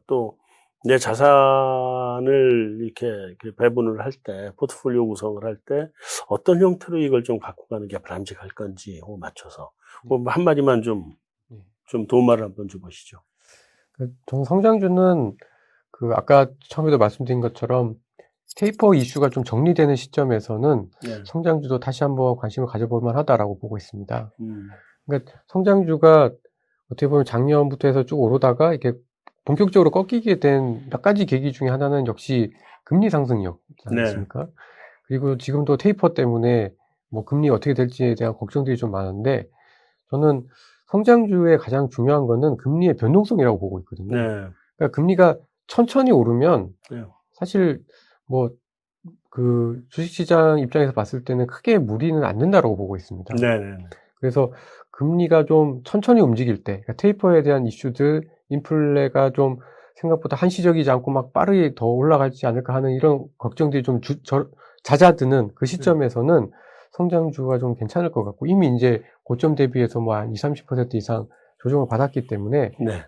또 내 자산을 이렇게 이렇게 배분을 할 때, 포트폴리오 구성을 할 때, 어떤 형태로 이걸 좀 갖고 가는 게 바람직할 건지, 호 맞춰서. 뭐 한마디만 좀, 네. 좀 도움을 한번 줘보시죠. 그 저는 성장주는 그 아까 처음에도 말씀드린 것처럼 테이퍼 이슈가 좀 정리되는 시점에서는 네. 성장주도 다시 한번 관심을 가져볼 만하다라고 보고 있습니다. 음, 그러니까 성장주가 어떻게 보면 작년부터 해서 쭉 오르다가 이렇게 본격적으로 꺾이게 된 몇 가지 계기 중에 하나는 역시 금리 상승이었지 네. 않습니까? 그리고 지금도 테이퍼 때문에 뭐 금리 어떻게 될지에 대한 걱정들이 좀 많은데 저는 성장주의 가장 중요한 거는 금리의 변동성이라고 보고 있거든요. 네. 그러니까 금리가 천천히 오르면 네. 사실 뭐 그 주식시장 입장에서 봤을 때는 크게 무리는 안 된다라고 보고 있습니다. 네. 네. 그래서 금리가 좀 천천히 움직일 때, 그러니까 테이퍼에 대한 이슈들, 인플레가 좀 생각보다 한시적이지 않고 막 빠르게 더 올라가지 않을까 하는 이런 걱정들이 좀 주- 저- 잦아드는 그 시점에서는 성장주가 좀 괜찮을 것 같고, 이미 이제 고점 대비해서 뭐 한 20, 30% 이상 조정을 받았기 때문에 네.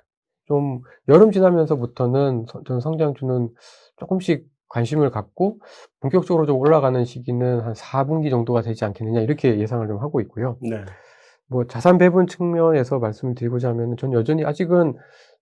좀 여름 지나면서부터는 서- 저는 성장주는 조금씩 관심을 갖고 본격적으로 좀 올라가는 시기는 한 4분기 정도가 되지 않겠느냐 이렇게 예상을 좀 하고 있고요. 네. 뭐 자산 배분 측면에서 말씀을 드리고자 하면 전 여전히 아직은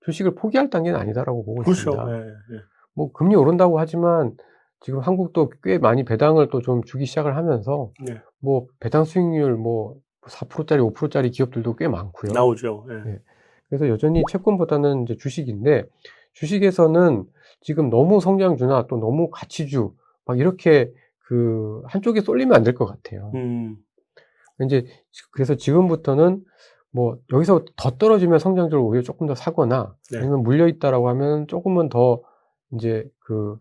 주식을 포기할 단계는 아니다라고 보고 그렇죠. 있습니다. 네. 네. 뭐 금리 오른다고 하지만 지금 한국도 꽤 많이 배당을 또 좀 주기 시작을 하면서 네. 뭐 배당 수익률 뭐 4%짜리 5%짜리 기업들도 꽤 많고요. 나오죠. 네. 네. 그래서 여전히 채권보다는 이제 주식인데 주식에서는 지금 너무 성장주나 또 너무 가치주 막 이렇게 그 한쪽에 쏠리면 안 될 것 같아요. 음, 이제 그래서 지금부터는 뭐 여기서 더 떨어지면 성장주를 오히려 조금 더 사거나 네. 아니면 물려 있다라고 하면 조금은 더 이제 그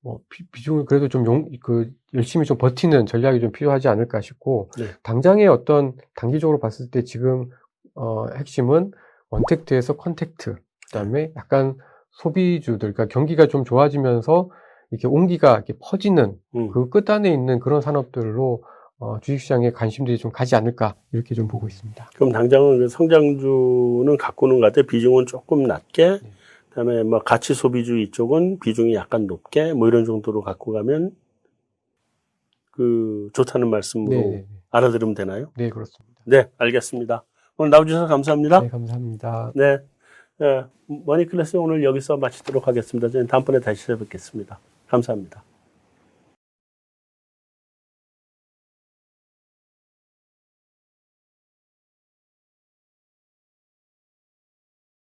뭐 비중을 그래도 좀 용 그 열심히 좀 버티는 전략이 좀 필요하지 않을까 싶고 네. 당장의 어떤 단기적으로 봤을 때 지금 어 핵심은 untact에서 contact 그다음에 약간 소비주들 그러니까 경기가 좀 좋아지면서 이렇게 온기가 이렇게 퍼지는 음. 그 끝단에 있는 그런 산업들로 어, 주식시장에 관심들이 좀 가지 않을까 이렇게 좀 보고 있습니다. 그럼 당장은 그 성장주는 갖고는 가되 비중은 조금 낮게, 네. 그다음에 뭐 가치 소비주 이쪽은 비중이 약간 높게, 뭐 이런 정도로 갖고 가면 그 좋다는 말씀으로 네, 네, 알아들으면 되나요? 네, 그렇습니다. 네, 알겠습니다. 오늘 나와주셔서 감사합니다. 네, 감사합니다. 네. 네. 머니클래스 오늘 여기서 마치도록 하겠습니다. 저는 다음번에 다시 찾아뵙겠습니다. 감사합니다.